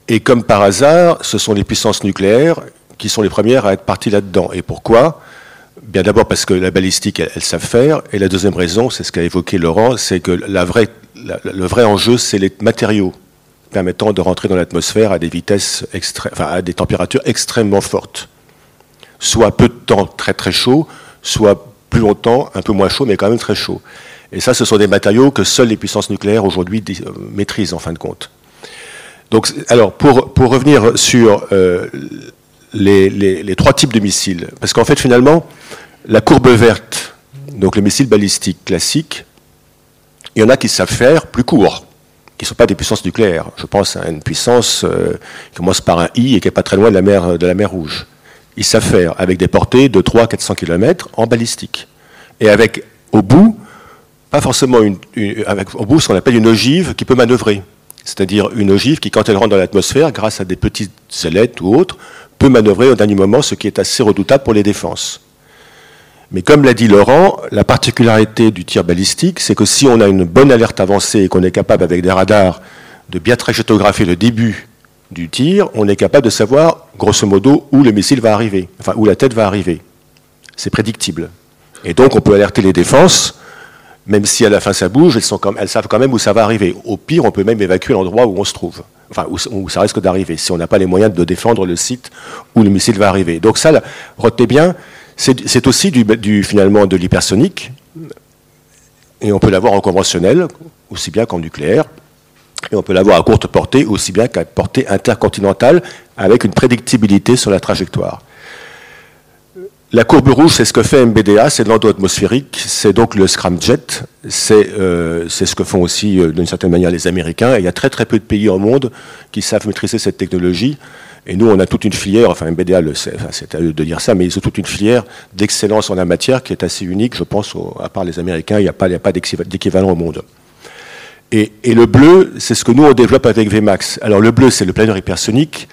Et comme par hasard, ce sont les puissances nucléaires qui sont les premières à être parties là-dedans. Et pourquoi? Bien d'abord parce que la balistique, elles, savent faire. Et la deuxième raison, c'est ce qu'a évoqué Laurent, c'est que la vraie, le vrai enjeu, c'est les matériaux permettant de rentrer dans l'atmosphère à des vitesses enfin, à des températures extrêmement fortes. Soit peu de temps très très chaud, soit plus longtemps, un peu moins chaud, mais quand même très chaud. Et ça, ce sont des matériaux que seules les puissances nucléaires aujourd'hui euh, maîtrisent en fin de compte. Donc, alors, pour, pour revenir sur euh, les, trois types de missiles. Parce qu'en fait, finalement, la courbe verte, donc les missiles balistiques classiques, il y en a qui savent faire plus court, qui ne sont pas des puissances nucléaires. Je pense à une puissance euh, qui commence par un I et qui n'est pas très loin de la mer, de la mer Rouge. Ils savent faire avec des portées de 300-400 km en balistique. Et avec, au bout, pas forcément une, avec, au bout, ce qu'on appelle une ogive qui peut manœuvrer. C'est-à-dire une ogive qui, quand elle rentre dans l'atmosphère, grâce à des petites ailettes ou autres, peut manœuvrer au dernier moment, ce qui est assez redoutable pour les défenses. Mais comme l'a dit Laurent, la particularité du tir balistique, c'est que si on a une bonne alerte avancée et qu'on est capable avec des radars de bien trajectographier le début du tir, on est capable de savoir grosso modo où le missile va arriver, enfin où la tête va arriver. C'est prédictible. Et donc on peut alerter les défenses, même si à la fin ça bouge, elles, savent quand même où ça va arriver. Au pire, on peut même évacuer l'endroit où on se trouve enfin, où, ça risque d'arriver, si on n'a pas les moyens de défendre le site où le missile va arriver. Donc ça, retenez bien, c'est aussi finalement de l'hypersonique, et on peut l'avoir en conventionnel, aussi bien qu'en nucléaire, et on peut l'avoir à courte portée, aussi bien qu'à portée intercontinentale, avec une prédictibilité sur la trajectoire. La courbe rouge, c'est ce que fait MBDA, c'est de l'endo-atmosphérique, c'est donc le scramjet, c'est euh, ce que font aussi euh, d'une certaine manière les Américains. Et il y a très très peu de pays au monde qui savent maîtriser cette technologie. Et nous, on a toute une filière, enfin MBDA, c'est à eux de dire ça, mais ils ont toute une filière d'excellence en la matière qui est assez unique, je pense, à part les Américains, il n'y a pas, pas d'équivalent au monde. Et, et, le bleu, c'est ce que nous, on développe avec VMAX. Alors le bleu, c'est le planeur hypersonique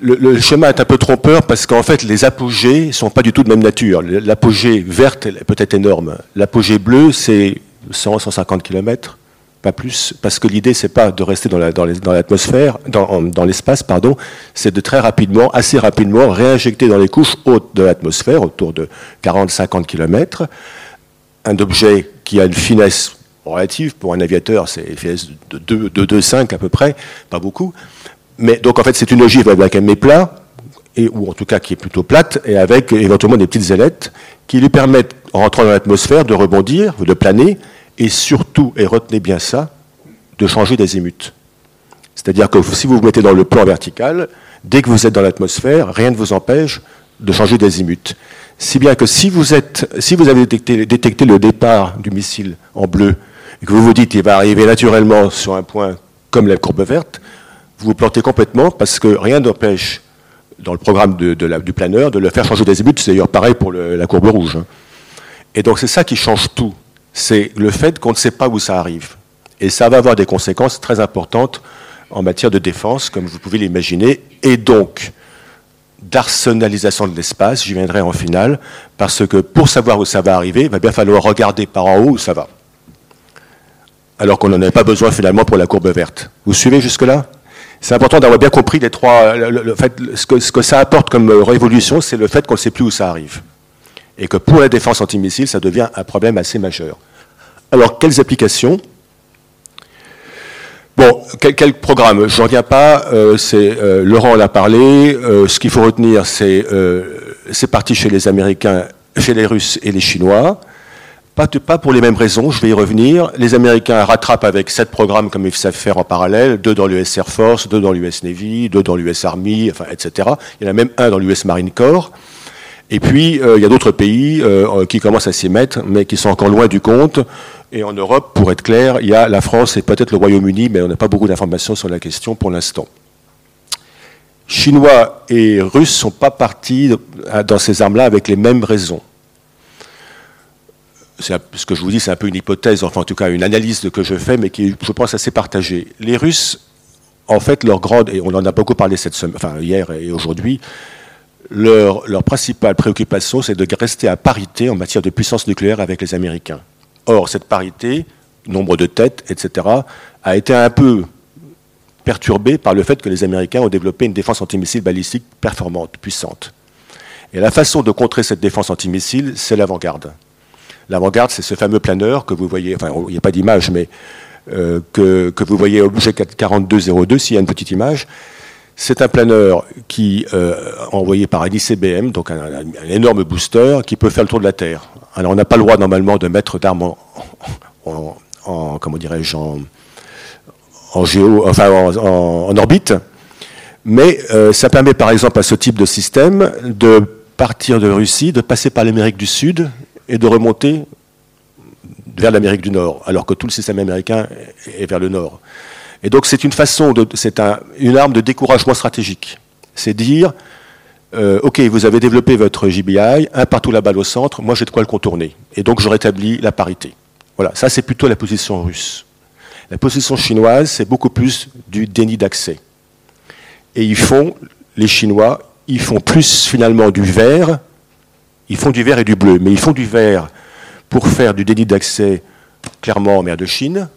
le, schéma est un peu trompeur parce qu'en fait, les apogées sont pas du tout de même nature. L'apogée verte est peut-être énorme. L'apogée bleue, c'est 100, 150 km, pas plus, parce que l'idée, c'est pas de rester dans l'atmosphère, dans, l'espace, pardon, c'est de très rapidement, assez rapidement, réinjecter dans les couches hautes de l'atmosphère, autour de 40-50 km, un objet qui a une finesse relative pour un aviateur, c'est une finesse de 2,5 à peu près, pas beaucoup, mais donc en fait, c'est une ogive avec un plat, ou en tout cas qui est plutôt plate, et avec éventuellement des petites ailettes qui lui permettent, en rentrant dans l'atmosphère, de rebondir, de planer, et surtout, et retenez bien ça, de changer d'azimut. C'est-à-dire que si vous vous mettez dans le plan vertical, dès que vous êtes dans l'atmosphère, rien ne vous empêche de changer d'azimut. Si bien que si vous, êtes, si vous avez détecté, détecté le départ du missile en bleu, et que vous vous dites qu'il va arriver naturellement sur un point comme la courbe verte, vous plantez complètement parce que rien n'empêche, dans le programme du planeur, de le faire changer d'azimut. C'est d'ailleurs pareil pour la courbe rouge. Hein. Et donc c'est ça qui change tout. C'est le fait qu'on ne sait pas où ça arrive. Et ça va avoir des conséquences très importantes en matière de défense, comme vous pouvez l'imaginer, et donc d'arsenalisation de l'espace, j'y viendrai en finale, parce que pour savoir où ça va arriver, il va bien falloir regarder par en haut où ça va. Alors qu'on n'en avait pas besoin finalement pour la courbe verte. Vous suivez jusque-là? C'est important d'avoir bien compris les trois. Ce, que, ça apporte comme révolution, c'est le fait qu'on ne sait plus où ça arrive. Et que pour la défense antimissile, ça devient un problème assez majeur. Alors, quelles applications? Bon, quel, programme? Je n'en reviens pas. Euh, euh, Laurent en a parlé. Euh, ce qu'il faut retenir, c'est c'est parti chez les Américains, chez les Russes et les Chinois. Pas, pour les mêmes raisons, je vais y revenir. Les Américains rattrapent avec sept programmes comme ils savent faire en parallèle, deux dans l'US Air Force, deux dans l'US Navy, deux dans l'US Army, enfin, etc. Il y en a même un dans l'US Marine Corps. Et puis, euh, il y a d'autres pays euh, qui commencent à s'y mettre, mais qui sont encore loin du compte. Et en Europe, pour être clair, il y a la France et peut-être le Royaume-Uni, mais on n'a pas beaucoup d'informations sur la question pour l'instant. Chinois et Russes ne sont pas partis dans ces armes-là avec les mêmes raisons ce que je vous dis, c'est un peu une hypothèse, enfin en tout cas une analyse que je fais, mais qui est, je pense, assez partagée. Les Russes, en fait, leur grande, et on en a beaucoup parlé cette semaine, enfin hier et aujourd'hui, leur, leur principale préoccupation, c'est de rester à parité en matière de puissance nucléaire avec les Américains. Or, cette parité, nombre de têtes, etc., a été un peu perturbée par le fait que les Américains ont développé une défense antimissile balistique performante, puissante. Et la façon de contrer cette défense antimissile, c'est l'avant-garde. L'avant-garde, c'est ce fameux planeur que vous voyez, enfin, il n'y a pas d'image, mais euh, que, vous voyez objet 4202, s'il y a une petite image. C'est un planeur qui euh, envoyé par un ICBM, donc un, énorme booster, qui peut faire le tour de la Terre. Alors on n'a pas le droit normalement de mettre d'armes en, en, en, comment en, orbite, mais euh, ça permet par exemple à ce type de système de partir de Russie, de passer par l'Amérique du Sud et de remonter vers l'Amérique du Nord, alors que tout le système américain est vers le Nord. Et donc c'est une façon, c'est un, une arme de découragement stratégique. C'est dire, euh, ok, vous avez développé votre GBI, un partout la balle au centre, moi j'ai de quoi le contourner. Et donc je rétablis la parité. Voilà, ça c'est plutôt la position russe. La position chinoise, c'est beaucoup plus du déni d'accès. Et ils font, les Chinois, ils font plus finalement du vert, ils font du vert et du bleu, mais ils font du vert pour faire du déni d'accès clairement en mer de Chine,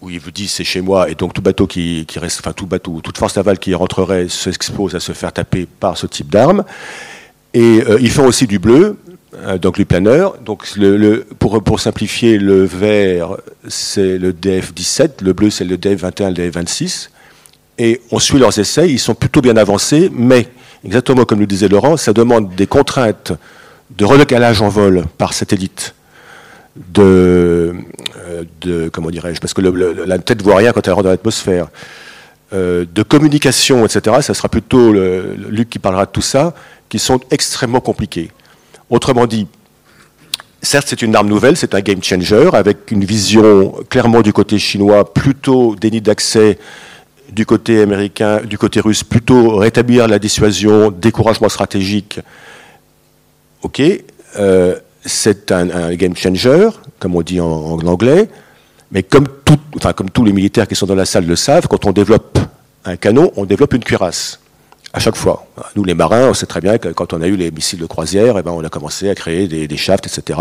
où ils vous disent c'est chez moi, et donc tout bateau qui, reste, enfin tout bateau, toute force navale qui rentrerait s'expose à se faire taper par ce type d'armes. Et euh, ils font aussi du bleu, euh, donc les planeurs. Donc le, pour, pour, simplifier, le vert c'est le DF17, le bleu c'est le DF21, le DF26. Et on suit leurs essais, ils sont plutôt bien avancés, mais exactement comme le disait Laurent, ça demande des contraintes de relocalage en vol par satellite de, euh, comment dirais-je, parce que la tête voit rien quand elle rentre dans l'atmosphère, euh, de communication, etc. Ça sera plutôt Luc qui parlera de tout ça, qui sont extrêmement compliqués. Autrement dit, certes c'est une arme nouvelle, c'est un game changer, avec une vision clairement du côté chinois, plutôt déni d'accès du côté américain, du côté russe, plutôt rétablir la dissuasion, découragement stratégique. Ok, euh, c'est un, game changer, comme on dit en, anglais, mais comme, enfin, comme tous les militaires qui sont dans la salle le savent, quand on développe un canon, on développe une cuirasse. À chaque fois. Nous, les marins, on sait très bien que quand on a eu les missiles de croisière, eh ben, on a commencé à créer des, shafts, etc.,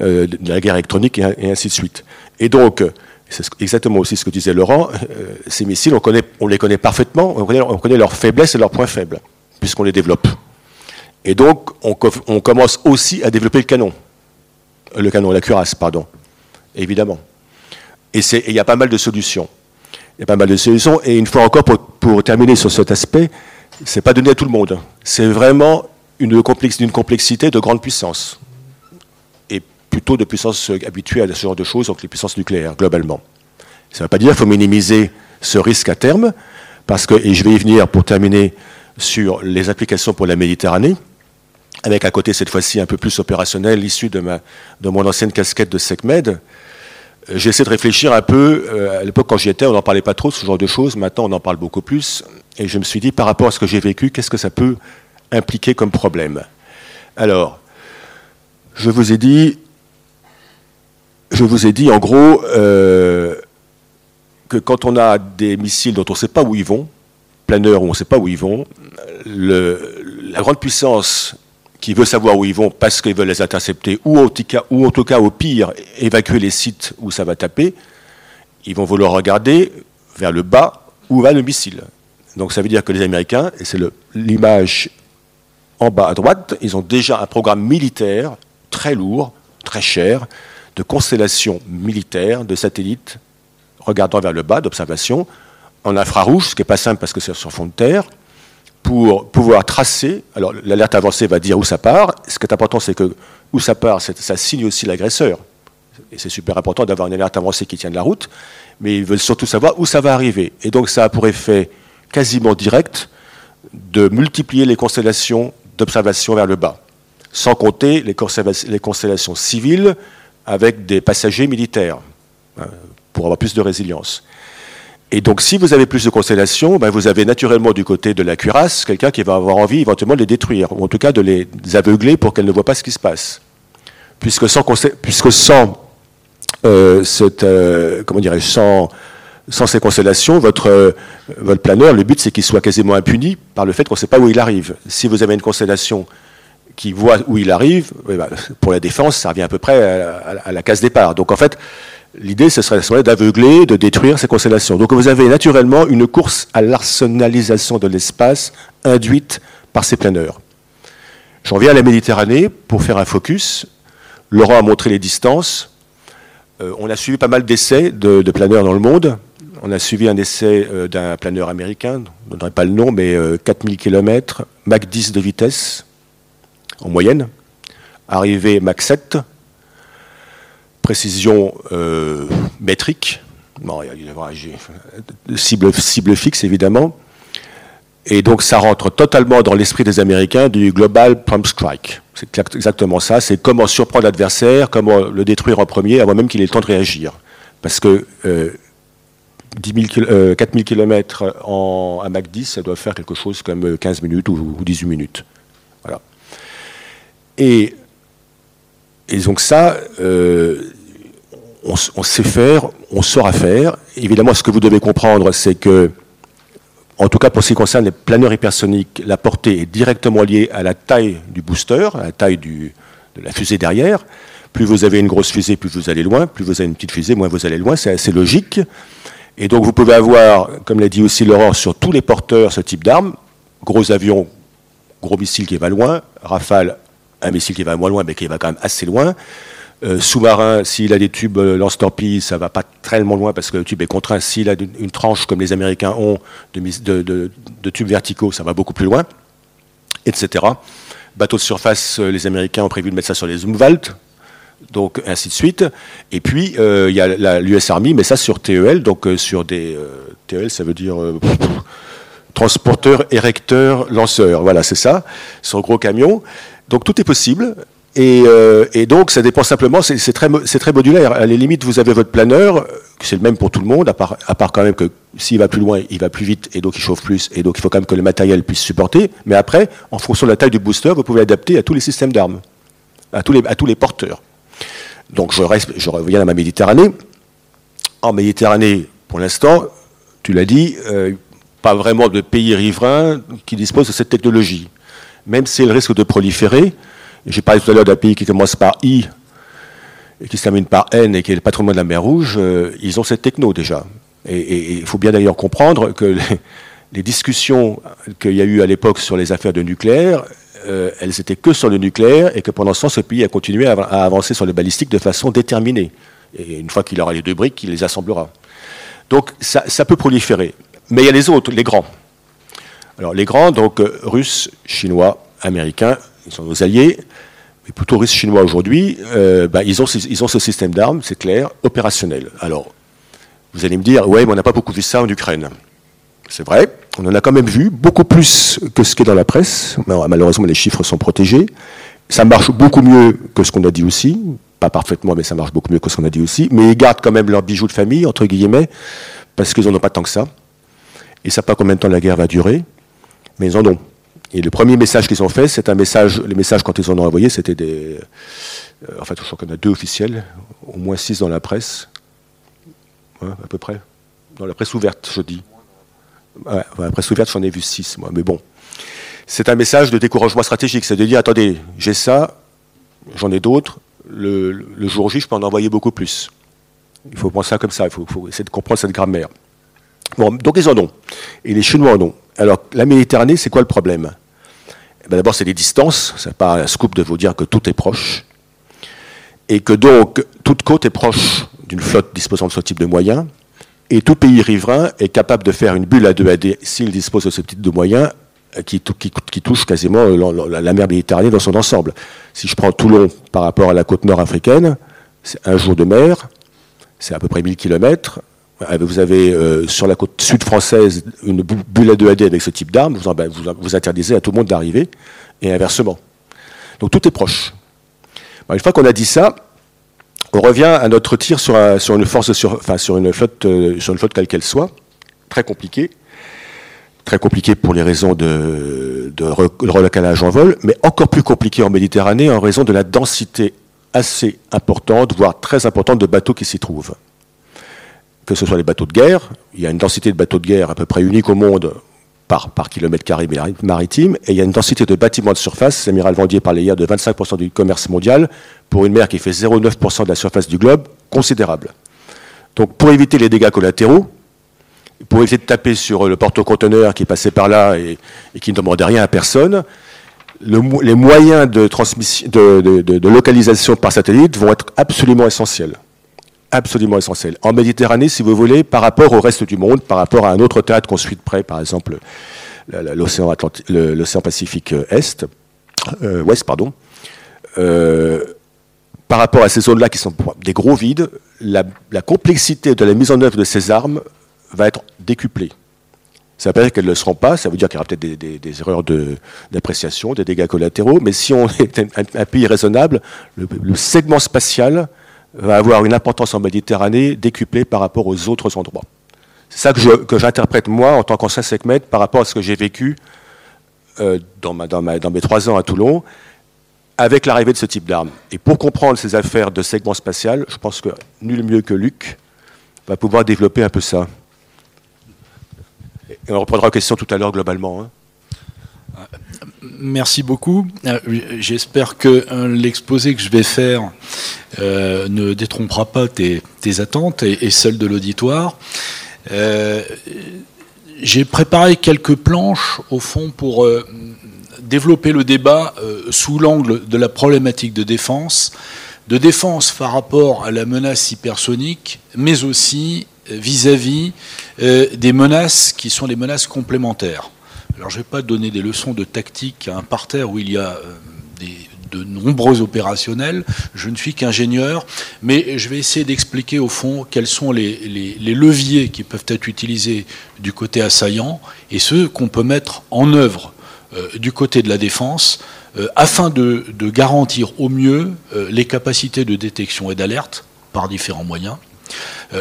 euh, de la guerre électronique et, ainsi de suite. Et donc, c'est exactement aussi ce que disait Laurent, euh, ces missiles, on, les connaît parfaitement, on connaît, on connaît leurs faiblesses et leurs points faibles, puisqu'on les développe. Et donc, on, commence aussi à développer le canon. Le canon, la cuirasse, pardon. Évidemment. Et il y a pas mal de solutions. Il y a pas mal de solutions. Et une fois encore, pour, terminer sur cet aspect, c'est pas donné à tout le monde. C'est vraiment une complexité de grande puissance. Plutôt de puissance habituée à ce genre de choses, donc les puissances nucléaires, globalement. Ça ne veut pas dire qu'il faut minimiser ce risque à terme, parce que, et je vais y venir pour terminer sur les applications pour la Méditerranée, avec à côté cette fois-ci un peu plus opérationnel, issu de, ma, de mon ancienne casquette de SecMed. Euh, J'essaie de réfléchir un peu, euh, à l'époque quand j'y étais, on n'en parlait pas trop ce genre de choses, maintenant on en parle beaucoup plus, et je me suis dit par rapport à ce que j'ai vécu, qu'est-ce que ça peut impliquer comme problème? Alors, je vous ai dit, je vous ai dit en gros euh, que quand on a des missiles dont on ne sait pas où ils vont, planeurs où on ne sait pas où ils vont, la grande puissance qui veut savoir où ils vont parce qu'ils veulent les intercepter, ou en tout cas, au pire, évacuer les sites où ça va taper, ils vont vouloir regarder vers le bas où va le missile. Donc ça veut dire que les Américains, et c'est l'image en bas à droite, ils ont déjà un programme militaire très lourd, très cher, de constellations militaires, de satellites regardant vers le bas, d'observation, en infrarouge, ce qui n'est pas simple parce que c'est sur fond de terre, pour pouvoir tracer. Alors, l'alerte avancée va dire où ça part. Ce qui est important, c'est que où ça part, ça signe aussi l'agresseur. Et c'est super important d'avoir une alerte avancée qui tienne la route. Mais ils veulent surtout savoir où ça va arriver. Et donc, ça a pour effet quasiment direct de multiplier les constellations d'observation vers le bas. Sans compter les, les constellations civiles avec des passagers militaires, hein, pour avoir plus de résilience. Et donc, si vous avez plus de constellations, ben, vous avez naturellement du côté de la cuirasse quelqu'un qui va avoir envie éventuellement de les détruire, ou en tout cas de les aveugler pour qu'elles ne voient pas ce qui se passe. Puisque sans, euh, euh, ces constellations, votre, votre planeur, le but c'est qu'il soit quasiment impuni par le fait qu'on ne sait pas où il arrive. Si vous avez une constellation qui voit où il arrive, eh ben, pour la défense, ça revient à peu près à, la case départ. Donc en fait, l'idée, ce serait d'aveugler, de détruire ces constellations. Donc vous avez naturellement une course à l'arsenalisation de l'espace induite par ces planeurs. J'en viens à la Méditerranée pour faire un focus. Laurent a montré les distances. Euh, on a suivi pas mal d'essais de, planeurs dans le monde. On a suivi un essai euh, d'un planeur américain, je ne donnerai pas le nom, mais 4000 km, Mach 10 de vitesse, en moyenne. Arrivée Mach 7, précision euh, métrique, cible, cible fixe évidemment. Et donc ça rentre totalement dans l'esprit des Américains du Global Prompt Strike. C'est exactement ça, c'est comment surprendre l'adversaire, comment le détruire en premier avant même qu'il ait le temps de réagir. Parce que euh, 4000 km en, à Mach 10, ça doit faire quelque chose comme 15 minutes ou, 18 minutes. Et, donc ça, euh, on, on, sait faire, on saura faire. Évidemment, ce que vous devez comprendre, c'est que en tout cas, pour ce qui concerne les planeurs hypersoniques, la portée est directement liée à la taille du booster, à la taille de la fusée derrière. Plus vous avez une grosse fusée, plus vous allez loin. Plus vous avez une petite fusée, moins vous allez loin. C'est assez logique. Et donc, vous pouvez avoir, comme l'a dit aussi Laurent, sur tous les porteurs ce type d'armes. Gros avions, gros missile qui va loin. Rafale, un missile qui va moins loin, mais qui va quand même assez loin. Euh, sous-marin, s'il a des tubes euh, lance-torpilles, ça va pas tellement loin parce que le tube est contraint. S'il a une, tranche comme les Américains ont de, tubes verticaux, ça va beaucoup plus loin, etc. Bateau de surface, euh, les Américains ont prévu de mettre ça sur les Umwelt, donc ainsi de suite. Et puis il y a l'US Army, mais ça sur TEL, donc sur des TEL, ça veut dire transporteur, érecteur, lanceur. Voilà, c'est ça, sur gros camions. Donc tout est possible. Euh, et, donc, ça dépend simplement, c'est très, modulaire. À la limite, vous avez votre planeur, c'est le même pour tout le monde, à part, quand même que s'il va plus loin, il va plus vite, et donc il chauffe plus, et donc il faut quand même que le matériel puisse supporter. Mais après, en fonction de la taille du booster, vous pouvez adapter à tous les systèmes d'armes, à, tous les, à tous les porteurs. Donc, je, reste, je reviens à ma Méditerranée. En Méditerranée, pour l'instant, tu l'as dit, euh, pas vraiment de pays riverains qui disposent de cette technologie. Même si risque de proliférer, j'ai parlé tout à l'heure d'un pays qui commence par I et qui se termine par N et qui est le patrimoine de la mer Rouge. Euh, ils ont cette techno déjà. Et il faut bien d'ailleurs comprendre que les, discussions qu'il y a eu à l'époque sur les affaires de nucléaire, euh, elles étaient que sur le nucléaire et que pendant ce temps, ce pays a continué à, avancer sur le balistique de façon déterminée. Et une fois qu'il aura les deux briques, il les assemblera. Donc ça, peut proliférer. Mais il y a les autres, les grands. Alors les grands, donc euh, russes, chinois, américains, ils sont nos alliés, mais plutôt russes chinois aujourd'hui, euh, bah, ils, ont, ils ont ce système d'armes, c'est clair, opérationnel. Alors, vous allez me dire, ouais, mais on n'a pas beaucoup vu ça en Ukraine. C'est vrai, on en a quand même vu, beaucoup plus que ce qui est dans la presse. Malheureusement, les chiffres sont protégés. Ça marche beaucoup mieux que ce qu'on a dit aussi. Pas parfaitement, mais ça marche beaucoup mieux que ce qu'on a dit aussi. Mais ils gardent quand même leurs bijoux de famille, entre guillemets, parce qu'ils n'en ont pas tant que ça. Ils ne savent pas combien de temps la guerre va durer, mais ils en ont. Et le premier message qu'ils ont fait, c'est un message, les messages quand ils en ont envoyé, c'était des... Euh, en fait, je crois qu'on a deux officiels, au moins six dans la presse, à peu près. Dans la presse ouverte, je dis. La presse ouverte, j'en ai vu six, moi, mais bon. C'est un message de découragement stratégique, c'est de dire, attendez, j'ai ça, j'en ai d'autres, le, jour J, je peux en envoyer beaucoup plus. Il faut penser ça comme ça, il faut essayer de comprendre cette grammaire. Donc ils en ont. Et les Chinois en ont. Alors, la Méditerranée, c'est quoi le problème? Eh ben, D'abord, c'est les distances. Ce n'est pas un scoop de vous dire que tout est proche. Et que donc, toute côte est proche d'une flotte disposant de ce type de moyens. Et tout pays riverain est capable de faire une bulle à 2 AD s'il dispose de ce type de moyens euh, qui, touche quasiment la mer Méditerranée dans son ensemble. Si je prends Toulon par rapport à la côte nord africaine, c'est un jour de mer, c'est à peu près 1000 km. Vous avez euh, sur la côte sud française une bulle à 2AD avec ce type d'arme, vous, vous, interdisez à tout le monde d'arriver, et inversement. Donc tout est proche. une fois qu'on a dit ça, on revient à notre tir sur, une force sur, une flotte, euh, sur une flotte quelle qu'elle soit, très compliquée, très compliquée pour les raisons de, de relocalage en vol, mais encore plus compliquée en Méditerranée en raison de la densité assez importante, voire très importante de bateaux qui s'y trouvent. Que ce soit les bateaux de guerre. Il y a une densité de bateaux de guerre à peu près unique au monde par, kilomètre carré maritime, et il y a une densité de bâtiments de surface, l'amiral Vendier parlait hier de 25% du commerce mondial, pour une mer qui fait 0,9% de la surface du globe, considérable. Donc pour éviter les dégâts collatéraux, pour éviter de taper sur le porte-conteneur qui passait par là et, qui ne demandait rien à personne, les moyens de, transmission, de, localisation par satellite vont être absolument essentiels. Absolument essentiels. En Méditerranée, si vous voulez, par rapport au reste du monde, par rapport à un autre théâtre qu'on suit de près, par exemple l'océan Pacifique Est, euh, Ouest, pardon, euh, par rapport à ces zones-là qui sont des gros vides, la, complexité de la mise en œuvre de ces armes va être décuplée. Ça veut pas dire qu'elles ne le seront pas, ça veut dire qu'il y aura peut-être des, erreurs d'appréciation, des dégâts collatéraux, mais si on est un, pays raisonnable, le, segment spatial va avoir une importance en Méditerranée décuplée par rapport aux autres endroits. C'est ça que j'interprète moi en tant qu'ancien SECMED par rapport à ce que j'ai vécu euh, dans, mes trois ans à Toulon avec l'arrivée de ce type d'armes. Et pour comprendre ces affaires de segment spatial, je pense que nul mieux que Luc va pouvoir développer un peu ça. Et on reprendra la question tout à l'heure globalement. Hein. Merci beaucoup. Euh, j'espère que euh, l'exposé que je vais faire euh, ne détrompera pas tes, attentes et, celles de l'auditoire. J'ai préparé quelques planches, au fond, pour développer le débat sous l'angle de la problématique de défense, de défense par rapport à la menace hypersonique, mais aussi vis-à-vis euh, des menaces qui sont les menaces complémentaires. Alors je ne vais pas donner des leçons de tactique à un parterre où il y a de nombreux opérationnels, je ne suis qu'ingénieur, mais je vais essayer d'expliquer au fond quels sont les, leviers qui peuvent être utilisés du côté assaillant et ceux qu'on peut mettre en œuvre euh, du côté de la défense euh, afin de, garantir au mieux euh, les capacités de détection et d'alerte par différents moyens,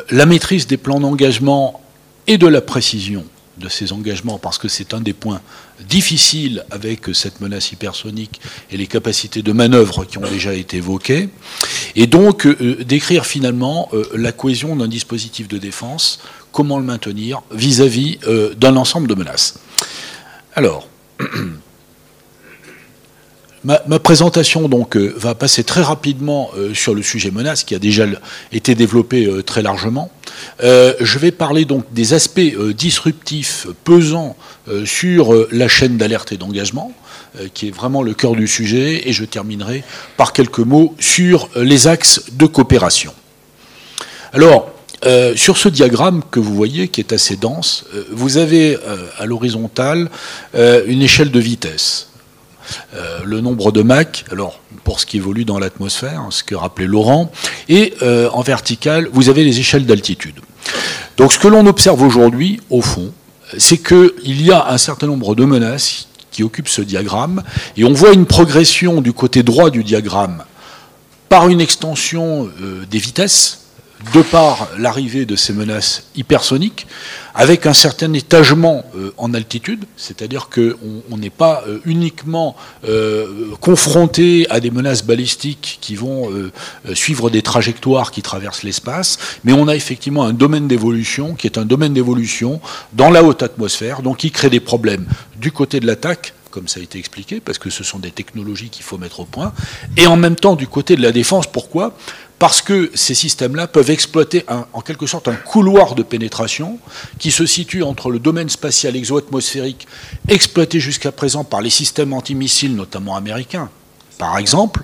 la maîtrise des plans d'engagement et de la précision de ces engagements, parce que c'est un des points difficiles avec cette menace hypersonique et les capacités de manœuvre qui ont déjà été évoquées, et donc décrire finalement la cohésion d'un dispositif de défense, comment le maintenir vis-à-vis d'un ensemble de menaces. Alors, [CLEARS THROAT] Ma, présentation donc euh, va passer très rapidement euh, sur le sujet menace qui a déjà été développé euh, très largement. je vais parler donc des aspects disruptifs pesant sur la chaîne d'alerte et d'engagement, qui est vraiment le cœur du sujet, et je terminerai par quelques mots sur les axes de coopération. Alors, sur ce diagramme que vous voyez, qui est assez dense, vous avez à l'horizontale une échelle de vitesse. Le nombre de Mach, alors pour ce qui évolue dans l'atmosphère, ce que rappelait Laurent, et en vertical, vous avez les échelles d'altitude. Donc ce que l'on observe aujourd'hui, au fond, c'est qu'il y a un certain nombre de menaces qui occupent ce diagramme, et on voit une progression du côté droit du diagramme par une extension des vitesses, de par l'arrivée de ces menaces hypersoniques, avec un certain étagement euh, en altitude, c'est-à-dire qu'on n'est pas euh, uniquement euh, confronté à des menaces balistiques qui vont suivre des trajectoires qui traversent l'espace, mais on a effectivement un domaine d'évolution qui est un domaine d'évolution dans la haute atmosphère, donc qui crée des problèmes du côté de l'attaque comme ça a été expliqué, parce que ce sont des technologies qu'il faut mettre au point, et en même temps du côté de la défense, pourquoi? Parce que ces systèmes-là peuvent exploiter en quelque sorte un couloir de pénétration qui se situe entre le domaine spatial exoatmosphérique exploité jusqu'à présent par les systèmes antimissiles, notamment américains, par exemple,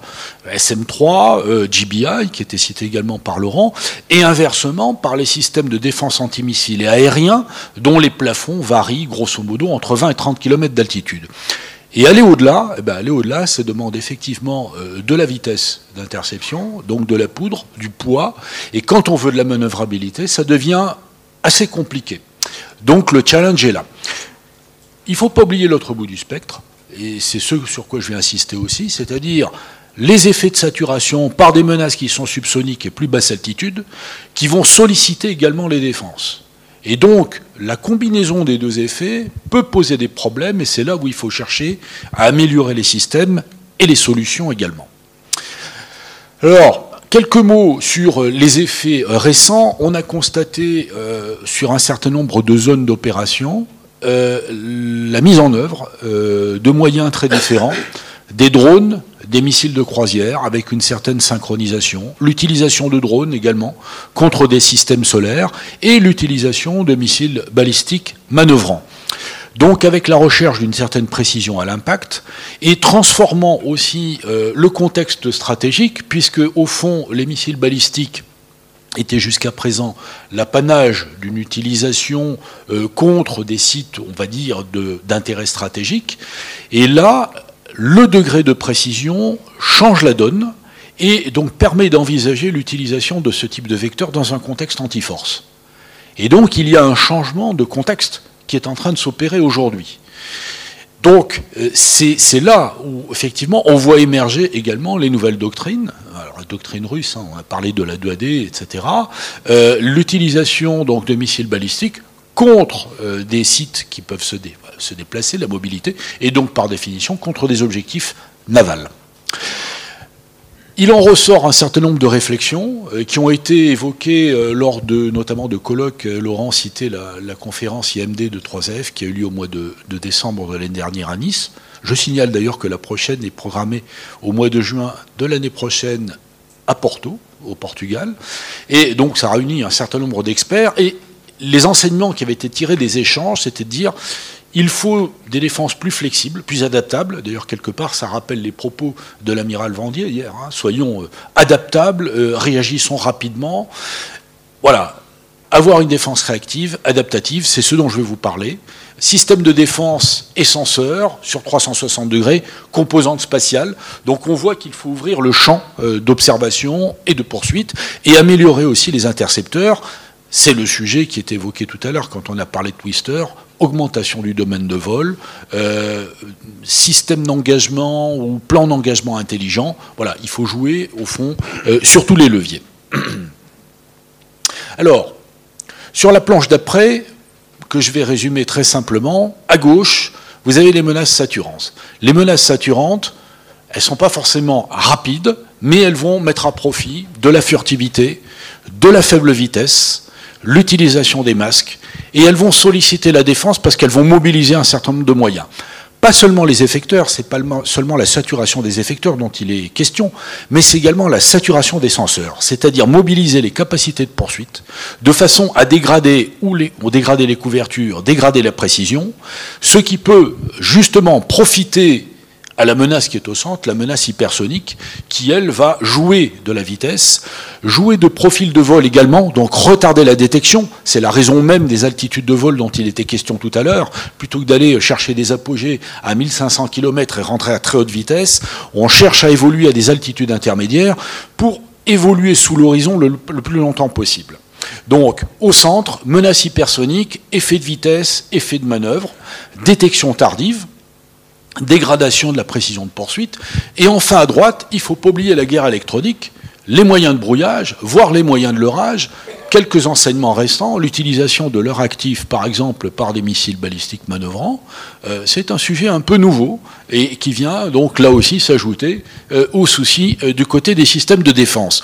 SM3, euh, GBI, qui était cité également par Laurent, et inversement par les systèmes de défense antimissiles et aériens, dont les plafonds varient grosso modo entre 20 et 30 km d'altitude. Et aller au-delà, eh ben aller au-delà, ça demande effectivement euh, de la vitesse d'interception, donc de la poudre, du poids, et quand on veut de la manœuvrabilité, ça devient assez compliqué. Donc le challenge est là. Il ne faut pas oublier l'autre bout du spectre, et c'est ce sur quoi je vais insister aussi, c'est-à-dire les effets de saturation par des menaces qui sont subsoniques et plus basse altitude, qui vont solliciter également les défenses. Et donc, la combinaison des deux effets peut poser des problèmes, et c'est là où il faut chercher à améliorer les systèmes et les solutions également. Alors, quelques mots sur les effets récents. On a constaté sur un certain nombre de zones d'opération la mise en œuvre de moyens très différents, des drones, des missiles de croisière avec une certaine synchronisation, l'utilisation de drones également contre des systèmes solaires et l'utilisation de missiles balistiques manœuvrants. Donc avec la recherche d'une certaine précision à l'impact et transformant aussi euh, le contexte stratégique, puisque au fond les missiles balistiques étaient jusqu'à présent l'apanage d'une utilisation euh, contre des sites, on va dire, d'intérêt stratégique. Et là, le degré de précision change la donne et donc permet d'envisager l'utilisation de ce type de vecteur dans un contexte anti-force. Et donc il y a un changement de contexte qui est en train de s'opérer aujourd'hui. Donc euh, c'est là où effectivement on voit émerger également les nouvelles doctrines. Alors la doctrine russe, hein, on a parlé de la 2AD, etc. Euh, l'utilisation donc de missiles balistiques contre euh, des sites qui peuvent se, dé se déplacer, la mobilité, et donc par définition contre des objectifs navals. Il en ressort un certain nombre de réflexions euh, qui ont été évoquées euh, lors de, notamment de colloques. Euh, Laurent citait la, conférence IMD de 3F qui a eu lieu au mois de, de décembre de l'année dernière à Nice. Je signale d'ailleurs que la prochaine est programmée au mois de juin de l'année prochaine à Porto, au Portugal. Et donc ça réunit un certain nombre d'experts. Et les enseignements qui avaient été tirés des échanges, c'était de dire il faut des défenses plus flexibles, plus adaptables. D'ailleurs, quelque part, ça rappelle les propos de l'amiral Vendier hier. Hein. Soyons euh, adaptables, euh, réagissons rapidement. Voilà. Avoir une défense réactive, adaptative, c'est ce dont je vais vous parler. Système de défense et senseur sur 360 degrés, composante spatiale. Donc on voit qu'il faut ouvrir le champ euh, d'observation et de poursuite et améliorer aussi les intercepteurs. C'est le sujet qui est évoqué tout à l'heure quand on a parlé de Twister augmentation du domaine de vol, euh, système d'engagement ou plan d'engagement intelligent. Voilà, il faut jouer au fond euh, sur tous les leviers. [CLEARS THROAT] Alors, sur la planche d'après, que je vais résumer très simplement, à gauche, vous avez les menaces saturantes. Les menaces saturantes, elles ne sont pas forcément rapides, mais elles vont mettre à profit de la furtivité, de la faible vitesse, l'utilisation des masques, et elles vont solliciter la défense parce qu'elles vont mobiliser un certain nombre de moyens. Pas seulement les effecteurs, c'est pas seulement la saturation des effecteurs dont il est question, mais c'est également la saturation des senseurs, c'est-à-dire mobiliser les capacités de poursuite de façon à dégrader ou, dégrader les couvertures, dégrader la précision, ce qui peut justement profiter à la menace qui est au centre, la menace hypersonique, qui, elle, va jouer de la vitesse, jouer de profil de vol également, donc retarder la détection. C'est la raison même des altitudes de vol dont il était question tout à l'heure. Plutôt que d'aller chercher des apogées à 1500 km et rentrer à très haute vitesse, on cherche à évoluer à des altitudes intermédiaires pour évoluer sous l'horizon le, le plus longtemps possible. Donc, au centre, menace hypersonique, effet de vitesse, effet de manœuvre, détection tardive, dégradation de la précision de poursuite. Et enfin, à droite, il ne faut pas oublier la guerre électronique, les moyens de brouillage, voire les moyens de leurrage, quelques enseignements restants, l'utilisation de leur actif, par exemple, par des missiles balistiques manœuvrants, euh, c'est un sujet un peu nouveau et qui vient donc là aussi s'ajouter euh, aux soucis euh, du côté des systèmes de défense.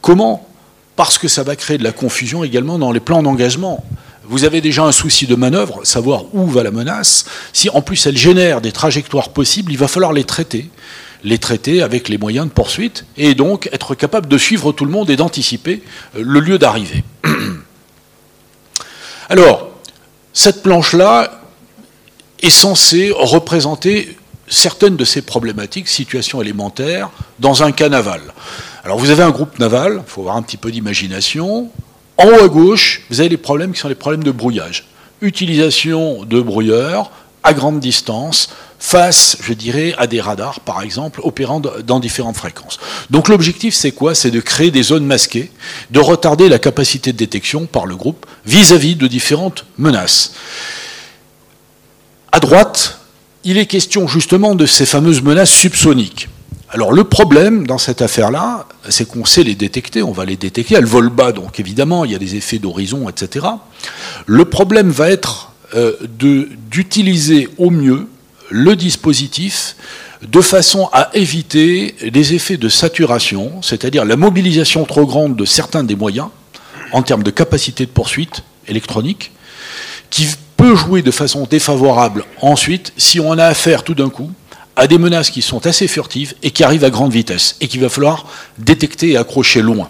Comment? Parce que ça va créer de la confusion également dans les plans d'engagement vous avez déjà un souci de manœuvre, savoir où va la menace. Si en plus elle génère des trajectoires possibles, il va falloir les traiter. Les traiter avec les moyens de poursuite et donc être capable de suivre tout le monde et d'anticiper euh, le lieu d'arrivée. [CLEARS THROAT] Alors, cette planche-là est censée représenter certaines de ces problématiques, situations élémentaires, dans un cas naval. Alors vous avez un groupe naval, il faut avoir un petit peu d'imagination, en haut à gauche, vous avez les problèmes qui sont les problèmes de brouillage. Utilisation de brouilleurs à grande distance face, je dirais, à des radars, par exemple, opérant dans différentes fréquences. Donc l'objectif, c'est quoi? C'est de créer des zones masquées, de retarder la capacité de détection par le groupe vis-à-vis -vis de différentes menaces. À droite, il est question justement de ces fameuses menaces subsoniques. Alors le problème dans cette affaire-là, c'est qu'on sait les détecter, on va les détecter, elles volent bas, donc évidemment il y a des effets d'horizon, etc. Le problème va être euh, d'utiliser au mieux le dispositif de façon à éviter les effets de saturation, c'est-à-dire la mobilisation trop grande de certains des moyens en termes de capacité de poursuite électronique, qui peut jouer de façon défavorable ensuite si on a affaire tout d'un coup à des menaces qui sont assez furtives et qui arrivent à grande vitesse et qu'il va falloir détecter et accrocher loin.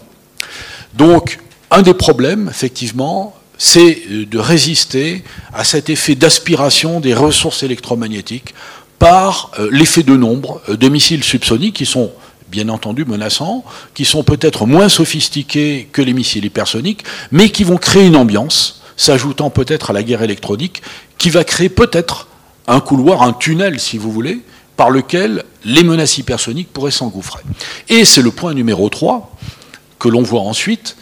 Donc, un des problèmes, effectivement, c'est de résister à cet effet d'aspiration des ressources électromagnétiques par euh, l'effet de nombre euh, de missiles subsoniques qui sont bien entendu menaçants, qui sont peut-être moins sophistiqués que les missiles hypersoniques, mais qui vont créer une ambiance, s'ajoutant peut-être à la guerre électronique, qui va créer peut-être un couloir, un tunnel, si vous voulez, par lequel les menaces hypersoniques pourraient s'engouffrer. Et c'est le point numéro 3 que l'on voit ensuite,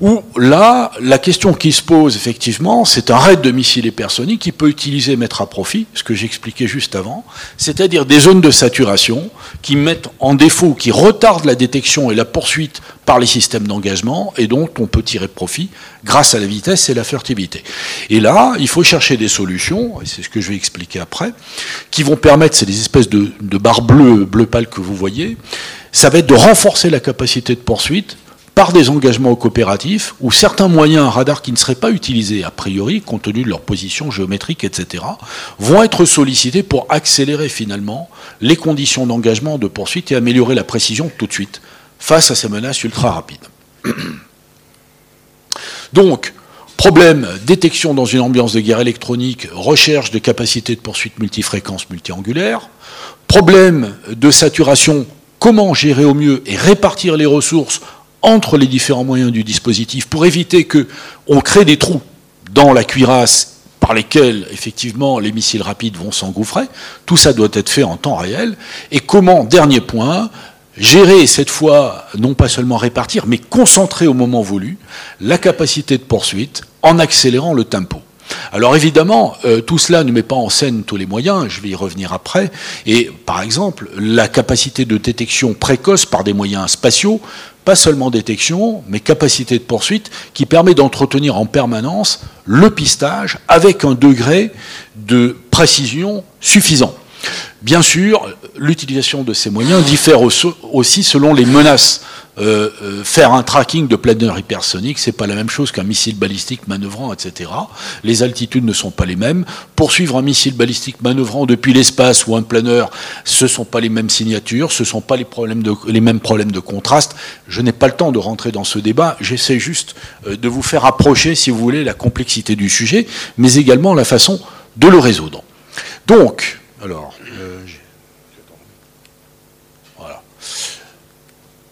où là, la question qui se pose effectivement, c'est un raid de missiles hypersoniques qui peut utiliser, mettre à profit, ce que j'expliquais juste avant, c'est-à-dire des zones de saturation qui mettent en défaut, qui retardent la détection et la poursuite par les systèmes d'engagement et dont on peut tirer profit grâce à la vitesse et la furtivité. Et là, il faut chercher des solutions, et c'est ce que je vais expliquer après, qui vont permettre, c'est des espèces de, de barres bleues, bleu pâle que vous voyez, ça va être de renforcer la capacité de poursuite par des engagements coopératifs où certains moyens radars qui ne seraient pas utilisés a priori, compte tenu de leur position géométrique, etc., vont être sollicités pour accélérer finalement les conditions d'engagement, de poursuite et améliorer la précision tout de suite face à ces menaces ultra rapides. [CLEARS THROAT] Donc, problème, détection dans une ambiance de guerre électronique, recherche de capacités de poursuite multifréquence multiangulaire, problème de saturation, comment gérer au mieux et répartir les ressources entre les différents moyens du dispositif pour éviter qu'on crée des trous dans la cuirasse par lesquels effectivement les missiles rapides vont s'engouffrer. Tout ça doit être fait en temps réel. Et comment, dernier point, gérer cette fois, non pas seulement répartir, mais concentrer au moment voulu la capacité de poursuite en accélérant le tempo. Alors évidemment, euh, tout cela ne met pas en scène tous les moyens, je vais y revenir après, et par exemple, la capacité de détection précoce par des moyens spatiaux pas seulement détection, mais capacité de poursuite, qui permet d'entretenir en permanence le pistage avec un degré de précision suffisant. Bien sûr, l'utilisation de ces moyens diffère aussi selon les menaces euh, euh, faire un tracking de planeur hypersonique, c'est pas la même chose qu'un missile balistique manœuvrant, etc. Les altitudes ne sont pas les mêmes. Poursuivre un missile balistique manœuvrant depuis l'espace ou un planeur, ce sont pas les mêmes signatures, ce sont pas les, les mêmes problèmes de contraste. Je n'ai pas le temps de rentrer dans ce débat. J'essaie juste euh, de vous faire approcher, si vous voulez, la complexité du sujet, mais également la façon de le résoudre. Donc, alors,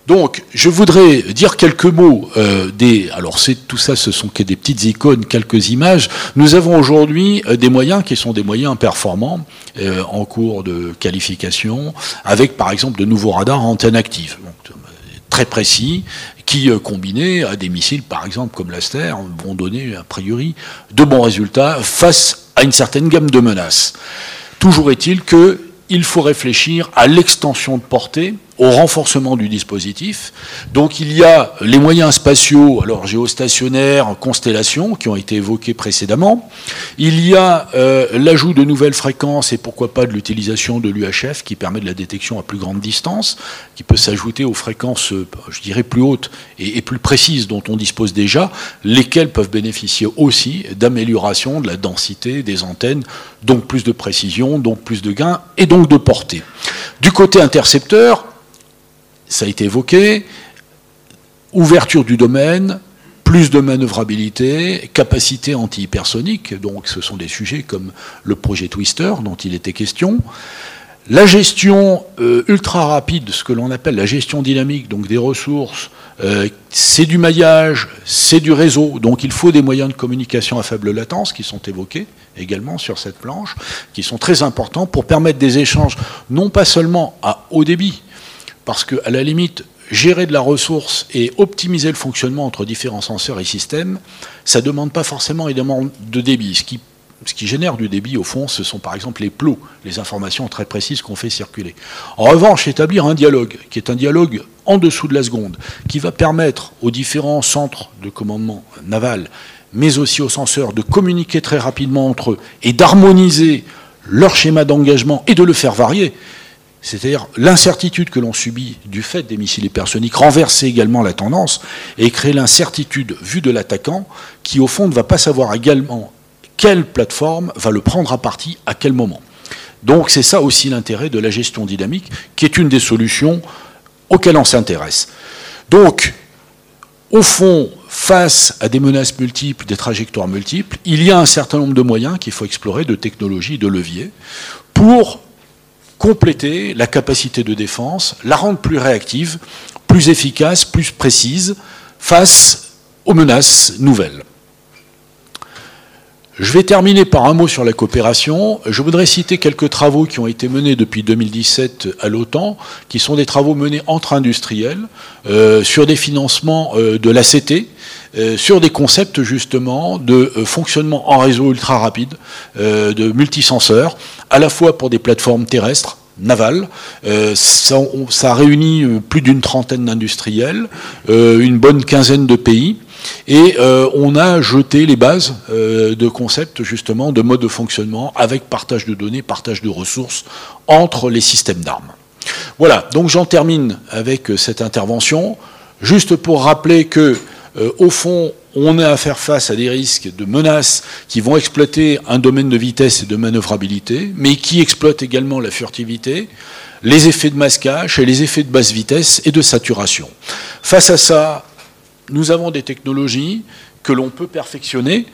Donc, je voudrais dire quelques mots euh, des. Alors, c'est tout ça, ce sont que des petites icônes, quelques images. Nous avons aujourd'hui euh, des moyens qui sont des moyens performants euh, en cours de qualification, avec par exemple de nouveaux radars à antenne active, très précis, qui combinés à des missiles, par exemple comme l'Aster, vont donner a priori de bons résultats face à une certaine gamme de menaces. Toujours est-il que il faut réfléchir à l'extension de portée au renforcement du dispositif. Donc il y a les moyens spatiaux, alors géostationnaires, constellations, qui ont été évoqués précédemment. Il y a euh, l'ajout de nouvelles fréquences et pourquoi pas de l'utilisation de l'UHF qui permet de la détection à plus grande distance, qui peut s'ajouter aux fréquences, euh, je dirais, plus hautes et, et, plus précises dont on dispose déjà, lesquelles peuvent bénéficier aussi d'amélioration de la densité des antennes, donc plus de précision, donc plus de gains et donc de portée. Du côté intercepteur, ça a été évoqué, ouverture du domaine, plus de manœuvrabilité, capacité anti-hypersonique, donc ce sont des sujets comme le projet Twister dont il était question. La gestion euh, ultra rapide, ce que l'on appelle la gestion dynamique, donc des ressources, euh, c'est du maillage, c'est du réseau, donc il faut des moyens de communication à faible latence qui sont évoqués également sur cette planche, qui sont très importants pour permettre des échanges non pas seulement à haut débit, parce qu'à la limite, gérer de la ressource et optimiser le fonctionnement entre différents senseurs et systèmes, ça ne demande pas forcément énormément de débit. Ce qui, ce qui, génère du débit, au fond, ce sont par exemple les plots, les informations très précises qu'on fait circuler. En revanche, établir un dialogue, qui est un dialogue en dessous de la seconde, qui va permettre aux différents centres de commandement naval, mais aussi aux senseurs, de communiquer très rapidement entre eux et d'harmoniser leur schéma d'engagement et de le faire varier c'est-à-dire l'incertitude que l'on subit du fait des missiles hypersoniques renverser également la tendance et créer l'incertitude vue de l'attaquant qui au fond ne va pas savoir également quelle plateforme va le prendre à partie à quel moment. Donc c'est ça aussi l'intérêt de la gestion dynamique qui est une des solutions auxquelles on s'intéresse. Donc au fond, face à des menaces multiples, des trajectoires multiples, il y a un certain nombre de moyens qu'il faut explorer, de technologies, de leviers, pour compléter la capacité de défense, la rendre plus réactive, plus efficace, plus précise face aux menaces nouvelles. Je vais terminer par un mot sur la coopération. Je voudrais citer quelques travaux qui ont été menés depuis 2017 à l'OTAN, qui sont des travaux menés entre industriels euh, sur des financements euh, de l'ACT, sur des concepts justement de fonctionnement en réseau ultra rapide, de multisenseurs, à la fois pour des plateformes terrestres, navales. ça, ça, a réuni plus d'une trentaine d'industriels, une bonne quinzaine de pays. Et euh, on a jeté les bases euh, de concepts justement de mode de fonctionnement avec partage de données, partage de ressources entre les systèmes d'armes. Voilà, donc j'en termine avec euh, cette intervention, juste pour rappeler que, au fond, on a à faire face à des risques de menaces qui vont exploiter un domaine de vitesse et de manœuvrabilité, mais qui exploitent également la furtivité, les effets de masquage et les effets de basse vitesse et de saturation. Face à ça, nous avons des technologies que l'on peut perfectionner.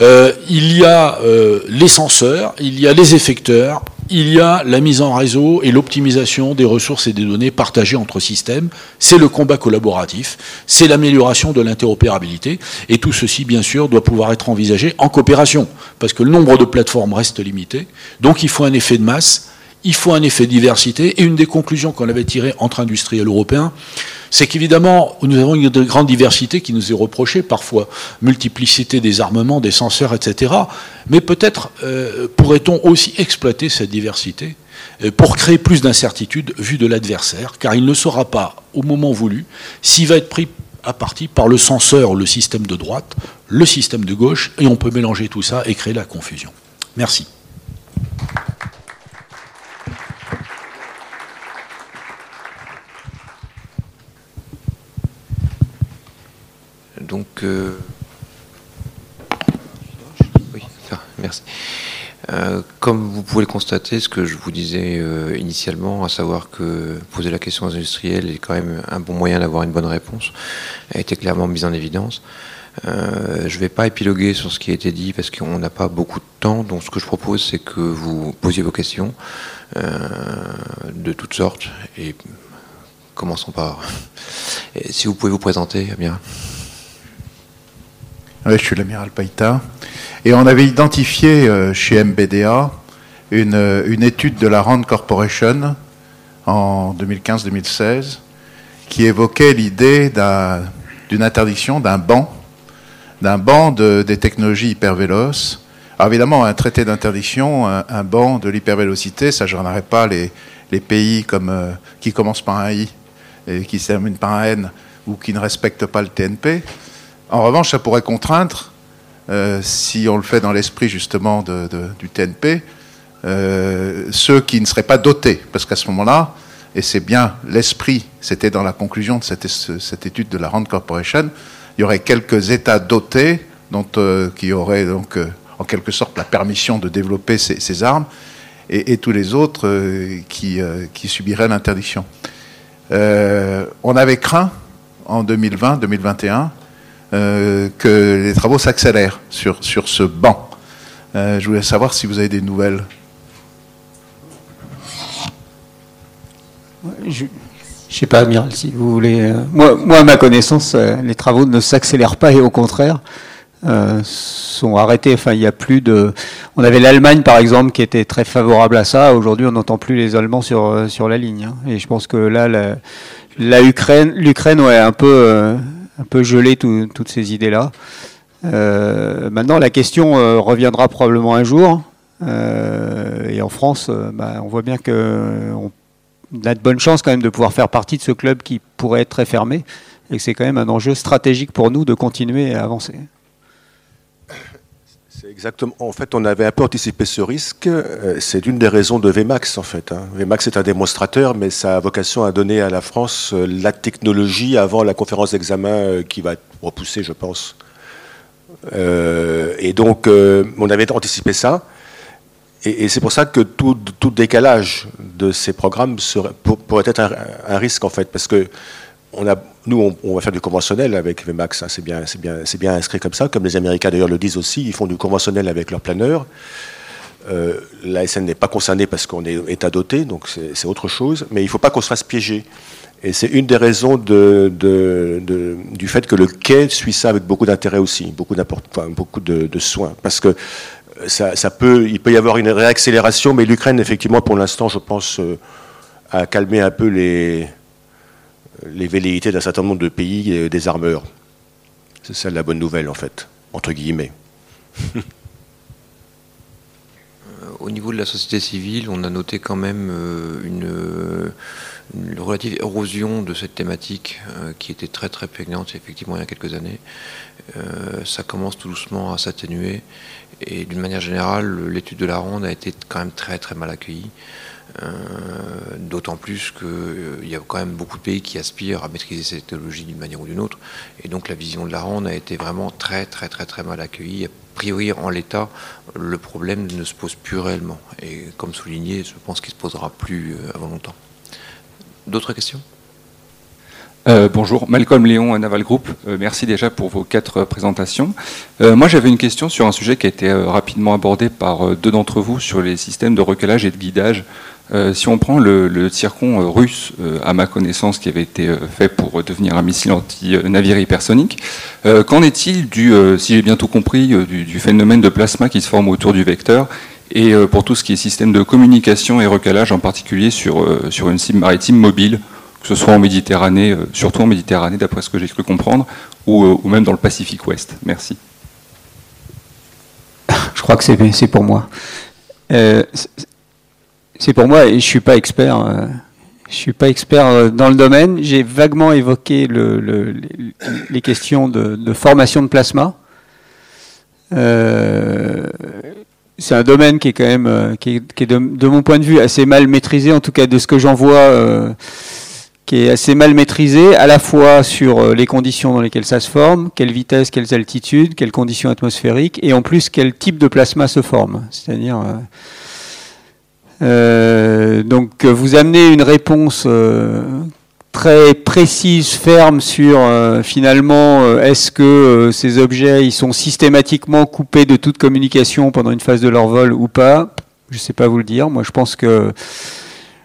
Euh, il y a euh, les senseurs, il y a les effecteurs, il y a la mise en réseau et l'optimisation des ressources et des données partagées entre systèmes. C'est le combat collaboratif, c'est l'amélioration de l'interopérabilité. Et tout ceci, bien sûr, doit pouvoir être envisagé en coopération, parce que le nombre de plateformes reste limité. Donc il faut un effet de masse, il faut un effet de diversité. Et une des conclusions qu'on avait tirées entre industriels européens, c'est qu'évidemment, nous avons une grande diversité qui nous est reprochée parfois, multiplicité des armements, des senseurs, etc. Mais peut-être euh, pourrait-on aussi exploiter cette diversité euh, pour créer plus d'incertitude vue de l'adversaire, car il ne saura pas, au moment voulu, s'il va être pris à partie par le censeur, le système de droite, le système de gauche, et on peut mélanger tout ça et créer la confusion. Merci. Donc, euh, oui, merci. Euh, comme vous pouvez le constater, ce que je vous disais euh, initialement, à savoir que poser la question aux industriels est quand même un bon moyen d'avoir une bonne réponse, a été clairement mise en évidence. je ne vais pas épiloguer sur ce qui a été dit parce qu'on n'a pas beaucoup de temps. Donc, ce que je propose, c'est que vous posiez vos questions de toutes sortes. Et commençons par. [LAUGHS] si vous pouvez vous présenter, bien. Oui, je suis l'amiral Païta. Et on avait identifié euh, chez MBDA une, euh, une, étude de la Rand Corporation en 2015-2016 qui évoquait l'idée d'une interdiction d'un banc, d'un banc de, des technologies hypervéloces. Alors évidemment, un traité d'interdiction, un, banc de l'hypervélocité, ça gênerait pas les, les pays comme, euh, qui commencent par un I et qui se terminent par un N ou qui ne respectent pas le TNP. En revanche, ça pourrait contraindre, euh, si on le fait dans l'esprit justement du TNP, euh, ceux qui ne seraient pas dotés. Parce qu'à ce moment-là, et c'est bien l'esprit, c'était dans la conclusion de cette, étude de la Rand Corporation, il y aurait quelques États dotés dont, euh, qui auraient donc en quelque sorte la permission de développer ces, armes, et, tous les autres qui, qui, subiraient l'interdiction. on avait craint en 2020-2021 euh, que les travaux s'accélèrent sur, sur ce banc. Euh, je voulais savoir si vous avez des nouvelles. Je ne sais pas, Amiral, si vous voulez. Euh, moi, moi, à ma connaissance, les travaux ne s'accélèrent pas et au contraire. sont arrêtés. Enfin, il y a plus de. On avait l'Allemagne, par exemple, qui était très favorable à ça. Aujourd'hui, on n'entend plus les Allemands sur sur la ligne. Hein. Et je pense que là, la, Ukraine, l'Ukraine, ouais, un peu un peu gelé toutes ces idées-là. Euh, maintenant, la question euh, reviendra probablement un jour. Euh, et en France, bah, on voit bien qu'on a de bonnes chances quand même de pouvoir faire partie de ce club qui pourrait être très fermé. Et que c'est quand même un enjeu stratégique pour nous de continuer à avancer. Exactement. En fait, on avait un peu anticipé ce risque. Euh, c'est une des raisons de VMAX, en fait. Hein. VMAX est un démonstrateur, mais ça a vocation à donner à la France euh, la technologie avant la conférence d'examen euh, qui va être repoussée, je pense. et donc, on avait anticipé ça. Et, c'est pour ça que tout, décalage de ces programmes pourrait être un, risque, en fait, parce que on nous, on, va faire du conventionnel avec VMAX, hein, c'est bien, inscrit comme ça, comme les Américains d'ailleurs le disent aussi, ils font du conventionnel avec leurs planeurs. Euh, la SN n'est pas concernée parce qu'on est état doté, donc c'est autre chose, mais il ne faut pas qu'on se fasse piéger. Et c'est une des raisons du fait que le quai suit ça avec beaucoup d'intérêt aussi, beaucoup, beaucoup de, soins, parce que ça, peut, il peut y avoir une réaccélération, mais l'Ukraine, effectivement, pour l'instant, je pense, euh, a calmé un peu les, les velléités d'un certain nombre de pays et des armeurs. C'est ça la bonne nouvelle, en fait, entre guillemets. Euh, au niveau de la société civile, on a noté quand même euh, une, relative érosion de cette thématique euh, qui était très très prégnante effectivement il y a quelques années. ça commence tout doucement à s'atténuer et d'une manière générale, l'étude de la ronde a été quand même très très mal accueillie. Euh, d'autant plus qu'il euh, y a quand même beaucoup de pays qui aspirent à maîtriser cette technologie d'une manière ou d'une autre. Et donc la vision de la ronde a été vraiment très très très très mal accueillie. A priori, en l'état, le problème ne se pose plus réellement. Et comme souligné, je pense qu'il se posera plus euh, avant longtemps. D'autres questions? Bonjour, Malcolm Léon, Naval Group. merci déjà pour vos quatre présentations. moi, j'avais une question sur un sujet qui a été rapidement abordé par deux d'entre vous sur les systèmes de recalage et de guidage euh, si on prend le, circon euh, russe, euh, à ma connaissance, qui avait été fait pour devenir un missile anti-navire hypersonique, qu'en est-il du, si j'ai bien tout compris, du, phénomène de plasma qui se forme autour du vecteur et pour tout ce qui est système de communication et recalage, en particulier sur, sur une cible maritime mobile, que ce soit en Méditerranée, surtout en Méditerranée, d'après ce que j'ai cru comprendre, ou, même dans le Pacifique Ouest Merci. Je crois que c'est pour moi. C'est pour moi, et je suis pas expert. Euh, je suis pas expert euh, dans le domaine. J'ai vaguement évoqué le, les questions de, formation de plasma. Euh, c'est un domaine qui est quand même, qui est, de, mon point de vue assez mal maîtrisé, en tout cas de ce que j'en vois, qui est assez mal maîtrisé, à la fois sur les conditions dans lesquelles ça se forme, quelle vitesse, quelles altitudes, quelles conditions atmosphériques, et en plus quel type de plasma se forme. C'est-à-dire donc vous amenez une réponse euh, très précise, ferme sur euh, finalement est-ce que ces objets ils sont systématiquement coupés de toute communication pendant une phase de leur vol ou pas? Je ne sais pas vous le dire. Moi je pense que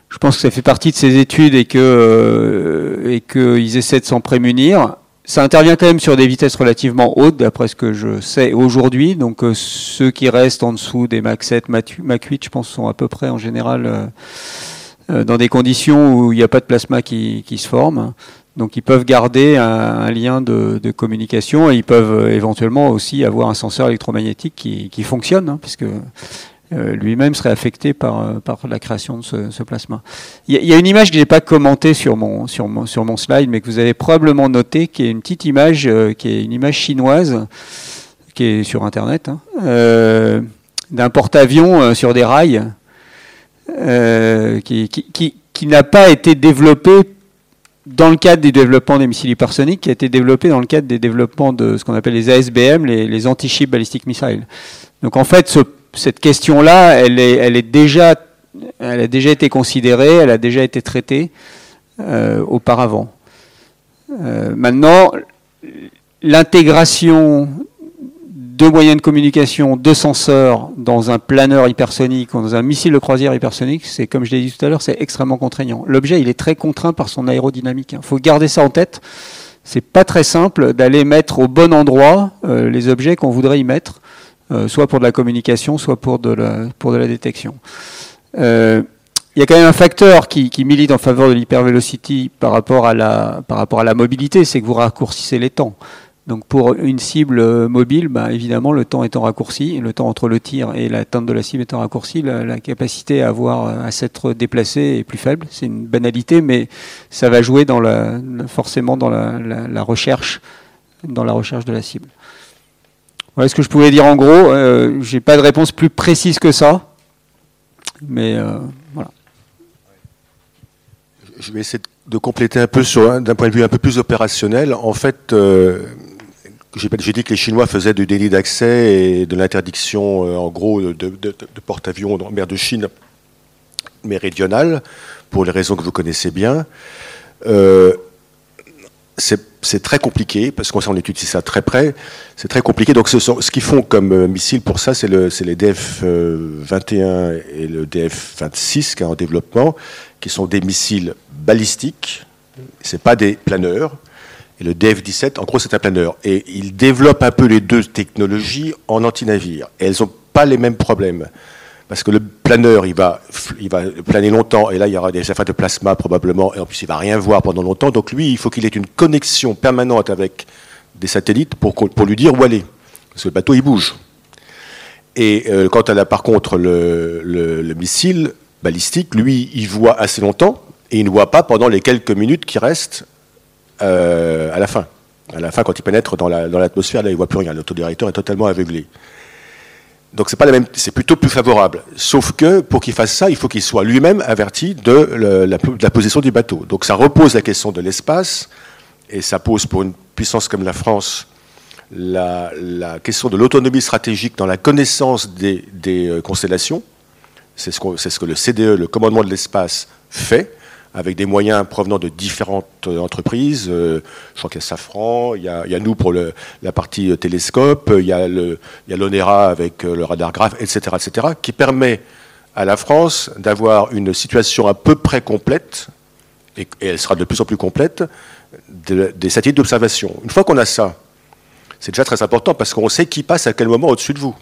je pense que ça fait partie de ces études et que et qu'ils essaient de s'en prémunir ça intervient quand même sur des vitesses relativement hautes, d'après ce que je sais aujourd'hui. Donc euh, ceux qui restent en dessous des Mach 7, Mach 8, je pense, sont à peu près en général euh, euh, dans des conditions où il n'y a pas de plasma qui, se forme. Donc ils peuvent garder un, lien de, communication et ils peuvent éventuellement aussi avoir un senseur électromagnétique qui, fonctionne, hein, puisque lui-même serait affecté par, euh, par la création de ce, plasma. Il y, a une image que je n'ai pas commentée sur mon, sur, mon, sur mon slide, mais que vous avez probablement noté, qui est une petite image, euh, qui est une image chinoise, qui est sur Internet, hein, d'un porte-avions sur des rails, qui, qui, qui, n'a pas été développé dans le cadre du développement des missiles hypersoniques, qui a été développé dans le cadre des développements de ce qu'on appelle les ASBM, les, les anti-ship ballistic missiles. Donc en fait, ce cette question-là, elle, est, déjà, elle a déjà été considérée, elle a déjà été traitée euh, auparavant. Euh, maintenant, l'intégration de moyens de communication, de senseurs dans un planeur hypersonique ou dans un missile de croisière hypersonique, c'est comme je l'ai dit tout à l'heure, c'est extrêmement contraignant. L'objet, il est très contraint par son aérodynamique. Il faut garder ça en tête. C'est pas très simple d'aller mettre au bon endroit euh, les objets qu'on voudrait y mettre. Euh, soit pour de la communication, soit pour de la, détection. Euh, il y a quand même un facteur qui, milite en faveur de l'hypervelocity par rapport à la, mobilité, c'est que vous raccourcissez les temps. Donc pour une cible mobile, bah, évidemment, le temps étant raccourci, le temps entre le tir et l'atteinte de la cible étant raccourci, la, capacité à à s'être déplacé est plus faible. C'est une banalité, mais ça va jouer forcément dans la recherche, dans la recherche de la cible. Voilà ce que je pouvais dire en gros. Euh, J'ai pas de réponse plus précise que ça. Mais euh, voilà. Je vais essayer de compléter un peu sur d'un point de vue un peu plus opérationnel. En fait, euh, j'ai dit que les Chinois faisaient du délit d'accès et de l'interdiction, en gros, de, porte-avions en mer de Chine méridionale, pour les raisons que vous connaissez bien. C'est très compliqué, parce qu'on étudie ça très près, c'est très compliqué. Donc ce, ce qu'ils font comme euh, missile pour ça, c'est le, les DF-21 euh, et le DF-26 qui est en développement, qui sont des missiles balistiques, c'est pas des planeurs. Et le DF-17, en gros, c'est un planeur. Et ils développent un peu les deux technologies en anti-navire. Et elles n'ont pas les mêmes problèmes parce que le planeur, il va, il va planer longtemps, et là, il y aura des effets de plasma probablement, et en plus, il va rien voir pendant longtemps. Donc lui, il faut qu'il ait une connexion permanente avec des satellites pour, pour lui dire où aller. Parce que le bateau, il bouge. Et euh, quant à par contre, le, le, missile balistique, lui, il voit assez longtemps, et il ne voit pas pendant les quelques minutes qui restent euh, à la fin. À la fin, quand il pénètre dans l'atmosphère, là, il ne voit plus rien. L'autodirecteur est totalement aveuglé. Donc c'est pas la même, c'est plutôt plus favorable. Sauf que pour qu'il fasse ça, il faut qu'il soit lui-même averti de la, position du bateau. Donc ça repose la question de l'espace et ça pose pour une puissance comme la France la, question de l'autonomie stratégique dans la connaissance des, euh, constellations. C'est ce, ce, que le CDE, le commandement de l'espace, fait avec des moyens provenant de différentes euh, entreprises. Euh, je crois qu'il y a Safran, il y a, nous pour la partie euh, télescope, il y a l'ONERA avec le radar graphe, etc., etc., qui permet à la France d'avoir une situation à peu près complète, et, elle sera de plus en plus complète, des satellites d'observation. Une fois qu'on a ça, c'est déjà très important parce qu'on sait qui passe à quel moment au-dessus de vous.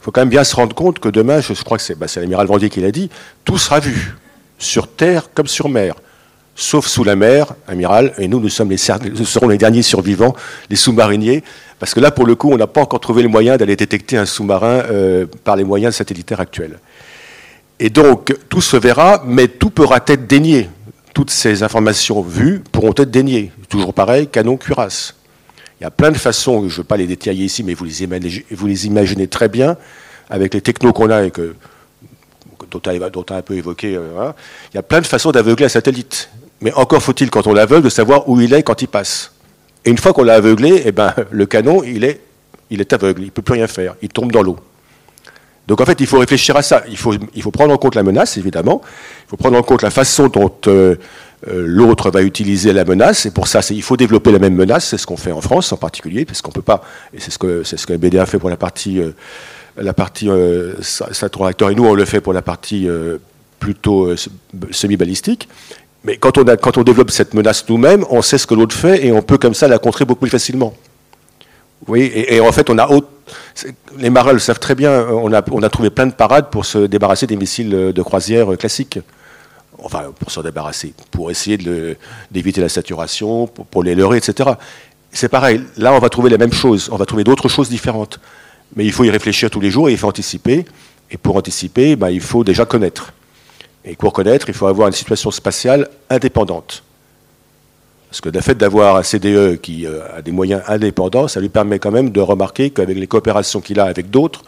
Il faut quand même bien se rendre compte que demain, je crois que c'est bah, l'amiral Vendier qui l'a dit, tout sera vu sur terre comme sur mer, sauf sous la mer, amiral, et nous, nous, sommes les, serons les derniers survivants, les sous-mariniers, parce que là, pour le coup, on n'a pas encore trouvé le moyen d'aller détecter un sous-marin euh, par les moyens satellitaires actuels. Et donc, tout se verra, mais tout pourra être dénié. Toutes ces informations vues pourront être déniées. Toujours pareil, canon cuirasse. Il y a plein de façons, je ne veux pas les détailler ici, mais vous les imaginez, vous les imaginez très bien, avec les technos qu'on a et que dont tu as, un peu évoqué. Euh, hein. Il y a plein de façons d'aveugler un satellite. Mais encore faut-il, quand on l'aveugle, de savoir où il est quand il passe. Et une fois qu'on l'a aveuglé, eh ben, [LAUGHS] le canon, il est, il est aveugle, il ne peut plus rien faire, il tombe dans l'eau. Donc en fait, il faut réfléchir à ça. Il faut, il faut prendre en compte la menace, évidemment. Il faut prendre en compte la façon dont euh, euh, l'autre va utiliser la menace. Et pour ça, il faut développer la même menace. C'est ce qu'on fait en France en particulier, parce qu'on peut pas. Et c'est ce que ce que BDA fait pour la partie la partie euh, réacteur et nous on le fait pour la partie euh, plutôt euh, semi-balistique. Mais quand on, développe cette menace nous-mêmes, on sait ce que l'autre fait et on peut comme ça la contrer beaucoup plus facilement. Vous et, en fait, on a les marins le savent très bien. On a, on a trouvé plein de parades pour se débarrasser des missiles de croisière classiques. Enfin, pour s'en débarrasser, pour essayer d'éviter la saturation, pour, pour les leurrer, etc. C'est pareil. Là, on va trouver la même chose. On va trouver d'autres choses différentes. Mais il faut y réfléchir tous les jours et il faut anticiper. Et pour anticiper, bah, il faut déjà connaître. Et pour connaître, il faut avoir une situation spatiale indépendante. Parce que le fait d'avoir un CDE qui euh, a des moyens indépendants, ça lui permet quand même de remarquer qu'avec les coopérations qu'il a avec d'autres,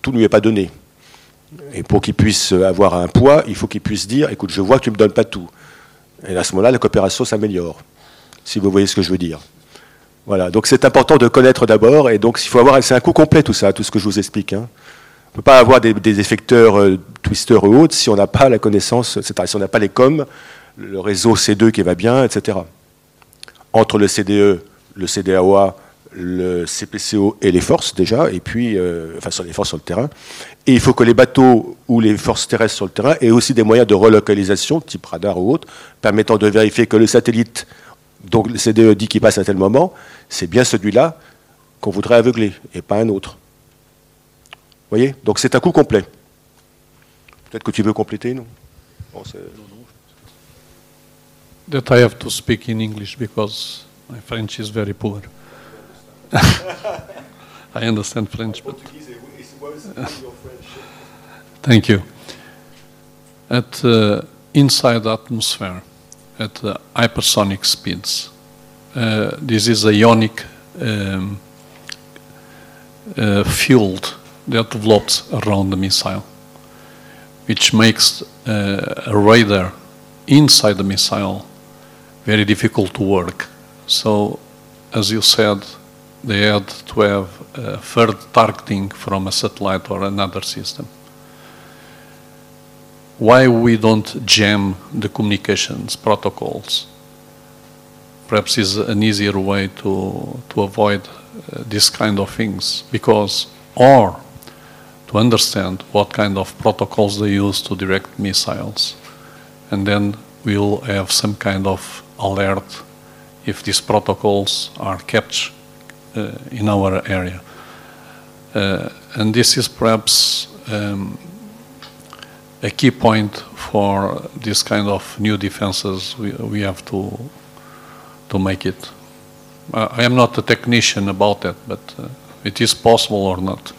tout ne lui est pas donné. Et pour qu'il puisse avoir un poids, il faut qu'il puisse dire écoute, je vois que tu ne me donnes pas tout. Et à ce moment-là, la coopération s'améliore. Si vous voyez ce que je veux dire. Voilà, donc c'est important de connaître d'abord, et donc il faut avoir, c'est un coup complet tout ça, tout ce que je vous explique. Hein. On ne peut pas avoir des, effecteurs euh, twisters ou autres si on n'a pas la connaissance, c'est-à-dire si on n'a pas les coms, le réseau C2 qui va bien, etc. Entre le CDE, le CDAOA, le CPCO et les forces déjà, et puis, euh, enfin sur les forces sur le terrain. Et il faut que les bateaux ou les forces terrestres sur le terrain aient aussi des moyens de relocalisation, type radar ou autre, permettant de vérifier que le satellite donc le CDE dit qu'il passe à tel moment, c'est bien celui-là qu'on voudrait aveugler et pas un autre. Vous voyez? Donc c'est un coup complet. Peut-être que tu veux compléter, non? Bon, That I have to speak in English because my French is very poor. [LAUGHS] I understand French, but thank you. At uh, inside atmosphere, at uh, hypersonic speeds. Uh, this is a ionic um, uh, field that develops around the missile, which makes uh, a radar inside the missile very difficult to work. So, as you said, they had to have uh, third targeting from a satellite or another system. Why we don't jam the communications protocols? Perhaps is an easier way to, to avoid uh, this kind of things because or to understand what kind of protocols they use to direct missiles and then we'll have some kind of alert if these protocols are kept uh, in our area. Uh, and this is perhaps um, a key point for this kind of new defenses we, we have to, to make it. Uh, I am not a technician about that, but uh, it is possible or not.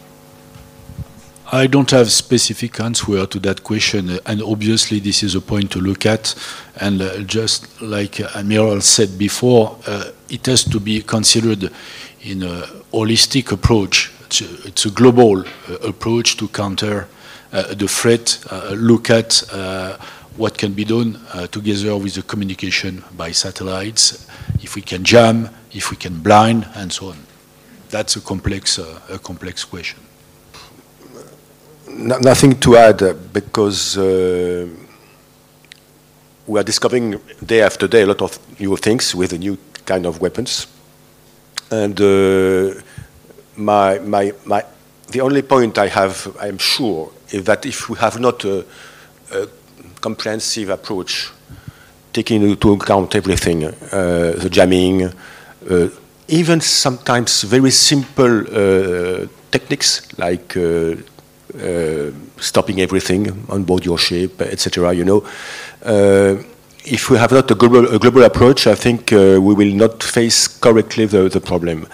I don't have specific answer to that question, and obviously this is a point to look at. And uh, just like Admiral said before, uh, it has to be considered in a holistic approach. It's a, it's a global uh, approach to counter uh, the threat. Uh, look at uh, what can be done together with the communication by satellites, if we can jam, if we can blind, and so on. That's a complex, a complex question nothing to add uh, because uh, we are discovering day after day a lot of new things with the new kind of weapons. And uh, my, my, my, the only point I have, I'm sure, that if we have not a, a comprehensive approach, taking into account everything, uh, the jamming, uh, even sometimes very simple uh, techniques like uh, stopping everything on board your ship, etc. You know, uh, if we have not a global, a global approach, I think uh, we will not face correctly the, the problem.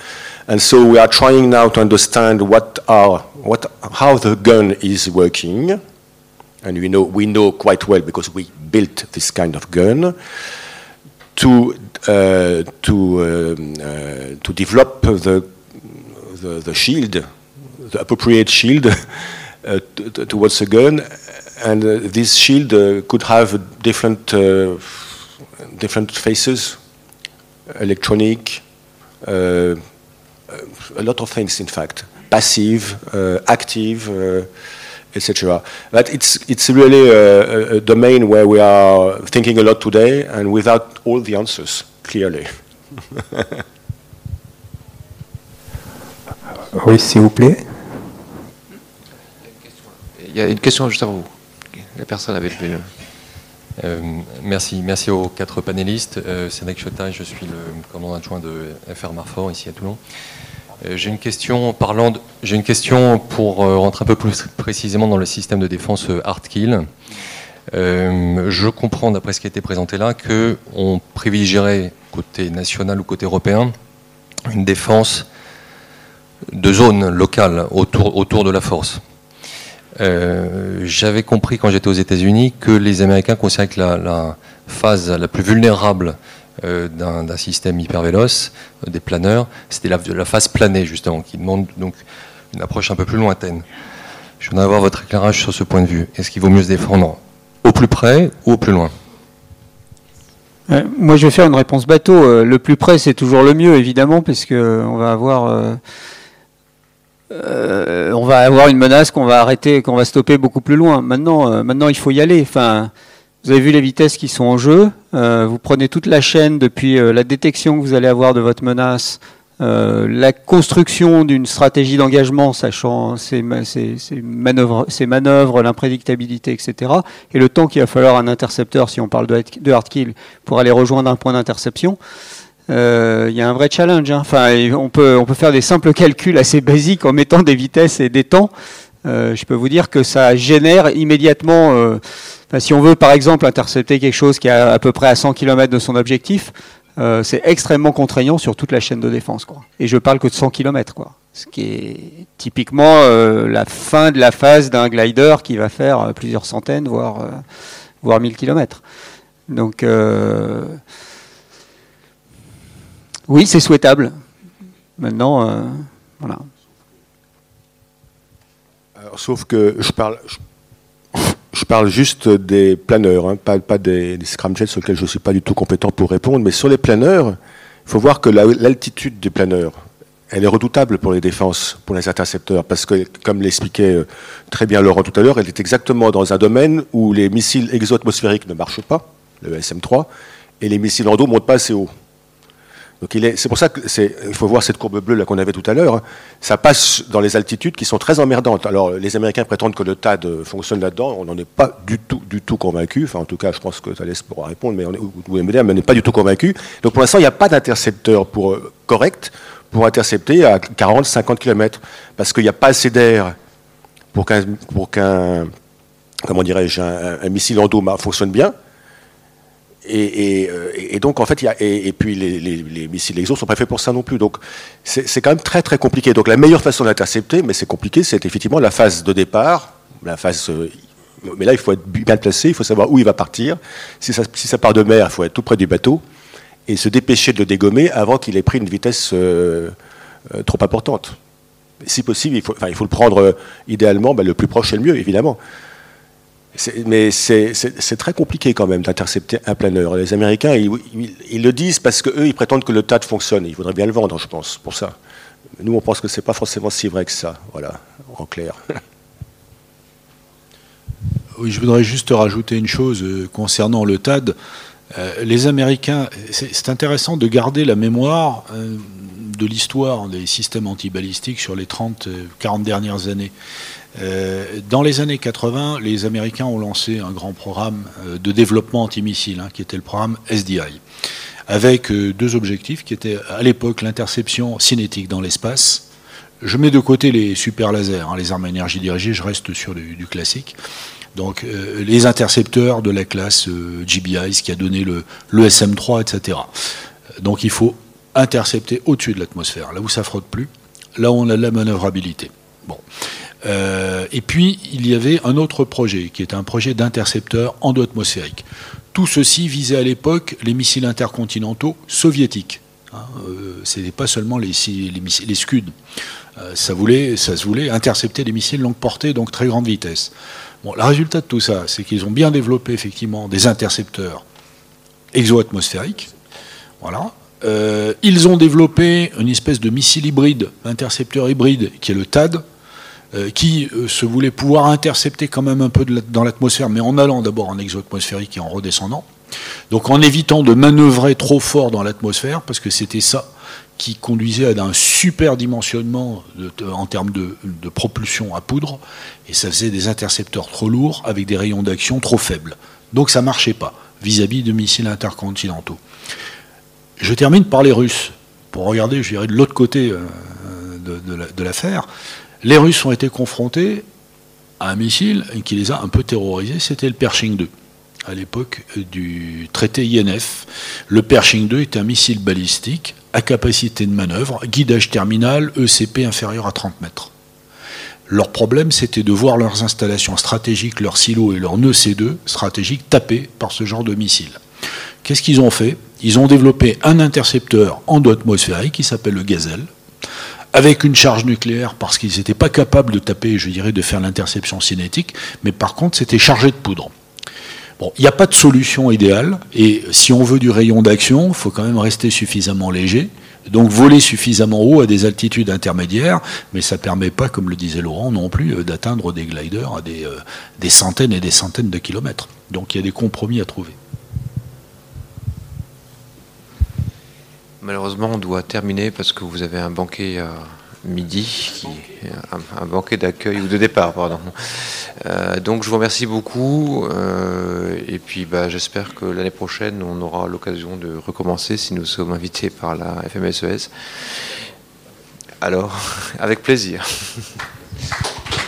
And so we are trying now to understand what are what how the gun is working, and we know we know quite well because we built this kind of gun to uh, to um, uh, to develop the, the the shield, the appropriate shield [LAUGHS] Uh, towards a gun, and uh, this shield uh, could have different different faces, electronic, a lot of things, in fact, passive, active etc. But it's it's really a, a, domain where we are thinking a lot today, and without all the answers clearly. [LAUGHS] oui, s'il vous plaît. Il y a une question juste avant vous. La personne avait levé euh, merci, merci aux quatre panélistes. Euh, Cédric Chotaille, je suis le commandant adjoint de FR Marfort ici à Toulon. Euh, j'ai une question parlant, j'ai une question pour euh, rentrer un peu plus précisément dans le système de défense Hardkill. je comprends d'après ce qui a été présenté là que on privilégierait côté national ou côté européen une défense de zone locale autour, autour de la force. Euh, j'avais compris quand j'étais aux États-Unis que les Américains considéraient que la, phase la plus vulnérable euh, d'un système hyper véloce, euh, des planeurs, c'était la, la, phase planée justement, qui demande donc une approche un peu plus lointaine. Je voudrais avoir votre éclairage sur ce point de vue. Est-ce qu'il vaut mieux se défendre au plus près ou au plus loin? Moi, je vais faire une réponse bateau. Le plus près, c'est toujours le mieux, évidemment, puisque on va avoir euh, on va avoir une menace qu'on va arrêter, qu'on va stopper beaucoup plus loin. Maintenant, euh, maintenant, il faut y aller. Enfin, vous avez vu les vitesses qui sont en jeu. Euh, vous prenez toute la chaîne depuis la détection que vous allez avoir de votre menace, la construction d'une stratégie d'engagement, sachant ses, manœuvres, l'imprédictabilité, etc. Et le temps qu'il va falloir un intercepteur, si on parle de, hard kill, pour aller rejoindre un point d'interception. Euh, il y a un vrai challenge. Hein. Enfin, on peut, on peut faire des simples calculs assez basiques en mettant des vitesses et des temps. Euh, je peux vous dire que ça génère immédiatement, euh, si on veut par exemple intercepter quelque chose qui est à, peu près à 100 km de son objectif, c'est extrêmement contraignant sur toute la chaîne de défense. Quoi. Et je parle que de 100 km. Quoi. Ce qui est typiquement la fin de la phase d'un glider qui va faire plusieurs centaines, voire, voire 1000 km. Donc oui, c'est souhaitable. Maintenant, euh, voilà. Sauf que je parle, je, parle juste des planeurs, hein, pas, des, des, scramjets sur lesquels je ne suis pas du tout compétent pour répondre, mais sur les planeurs, il faut voir que l'altitude des planeurs, elle est redoutable pour les défenses, pour les intercepteurs, parce que, comme l'expliquait euh, très bien Laurent tout à l'heure, elle est exactement dans un domaine où les missiles exo-atmosphériques ne marchent pas, le SM-3, et les missiles en dos ne montent pas assez haut. Donc c'est pour ça qu'il faut voir cette courbe bleue là qu'on avait tout à l'heure. Hein. Ça passe dans les altitudes qui sont très emmerdantes. Alors les Américains prétendent que le TAD fonctionne là-dedans. On n'en est pas du tout, convaincu. Enfin, en tout cas, je pense que Thalès pourra répondre, mais on est, on n'est pas du tout convaincu. Donc pour l'instant, il n'y a pas d'intercepteur pour euh, correct pour intercepter à 40-50 km, parce qu'il n'y a pas assez d'air pour qu'un, pour qu'un comment dirais-je, un, missile en dos fonctionne bien. Et, et, donc, en fait, et, puis les, les, missiles exo sont pas faits pour ça non plus. Donc, c'est quand même très très compliqué. Donc, la meilleure façon d'intercepter, mais c'est compliqué, c'est effectivement la phase de départ, la phase. Euh, mais là, il faut être bien placé, il faut savoir où il va partir. Si ça, part de mer, il faut être tout près du bateau et se dépêcher de le dégommer avant qu'il ait pris une vitesse euh, euh, trop importante. Si possible, il faut, il faut le prendre euh, idéalement, ben, le plus proche et le mieux, évidemment. Mais c'est très compliqué quand même d'intercepter un planeur. Les Américains, ils, le disent parce qu'eux, ils prétendent que le TAD fonctionne. Ils voudraient bien le vendre, je pense, pour ça. Nous, on pense que ce n'est pas forcément si vrai que ça, voilà, en clair. [LAUGHS] Oui, je voudrais juste rajouter une chose concernant le TAD. Euh, les Américains, c'est intéressant de garder la mémoire euh, de l'histoire des systèmes antibalistiques sur les 30, 40 euh, dernières années. Dans les années 80, les Américains ont lancé un grand programme de développement antimissile, hein, qui était le programme SDI, avec deux objectifs qui étaient à l'époque l'interception cinétique dans l'espace. Je mets de côté les super lasers, hein, les armes à énergie dirigée, je reste sur du classique. Donc euh, les intercepteurs de la classe euh, GBI, ce qui a donné le, SM3, etc. Donc il faut intercepter au-dessus de l'atmosphère, là où ça frotte plus, là où on a de la manœuvrabilité. Bon. Euh, et puis il y avait un autre projet, qui est un projet d'intercepteur endo-atmosphérique. Tout ceci visait à l'époque les missiles intercontinentaux soviétiques. Hein, Ce n'était pas seulement les, les, les Scud. ça, voulait, ça se voulait intercepter des missiles longue portée, donc très grande vitesse. Bon, le résultat de tout ça, c'est qu'ils ont bien développé effectivement des intercepteurs exo-atmosphériques. Voilà. Euh, ils ont développé une espèce de missile hybride, intercepteur hybride, qui est le TAD, euh, qui euh, se voulait pouvoir intercepter quand même un peu dans l'atmosphère, mais en allant d'abord en exo-atmosphérique et en redescendant. Donc en évitant de manœuvrer trop fort dans l'atmosphère, parce que c'était ça qui conduisait à un super dimensionnement en termes de, propulsion à poudre, et ça faisait des intercepteurs trop lourds avec des rayons d'action trop faibles. Donc ça ne marchait pas vis-à-vis de missiles intercontinentaux. Je termine par les Russes, pour regarder, je dirais, de l'autre côté euh, de, l'affaire. Les Russes ont été confrontés à un missile qui les a un peu terrorisés, c'était le Pershing 2 à l'époque du traité INF. Le Pershing 2 est un missile balistique à capacité de manœuvre, guidage terminal, ECP inférieur à 30 mètres. Leur problème, c'était de voir leurs installations stratégiques, leurs silos et leurs nœuds C2 stratégiques tapés par ce genre de missile. Qu'est-ce qu'ils ont fait? Ils ont développé un intercepteur endo-atmosphérique qui s'appelle le Gazelle, avec une charge nucléaire parce qu'ils n'étaient pas capables de taper, je dirais, de faire l'interception cinétique, mais par contre, c'était chargé de poudre. Bon, il n'y a pas de solution idéale, et si on veut du rayon d'action, il faut quand même rester suffisamment léger, donc voler suffisamment haut à des altitudes intermédiaires, mais ça ne permet pas, comme le disait Laurent, non plus euh, d'atteindre des gliders à des, euh, des, centaines et des centaines de kilomètres. Donc il y a des compromis à trouver. Malheureusement, on doit terminer parce que vous avez un banquet à midi, qui, un, banquet d'accueil ou de départ, pardon. Euh, donc je vous remercie beaucoup euh, et puis bah, j'espère que l'année prochaine on aura l'occasion de recommencer si nous sommes invités par la FMSES. E Alors, [LAUGHS] avec plaisir. [LAUGHS]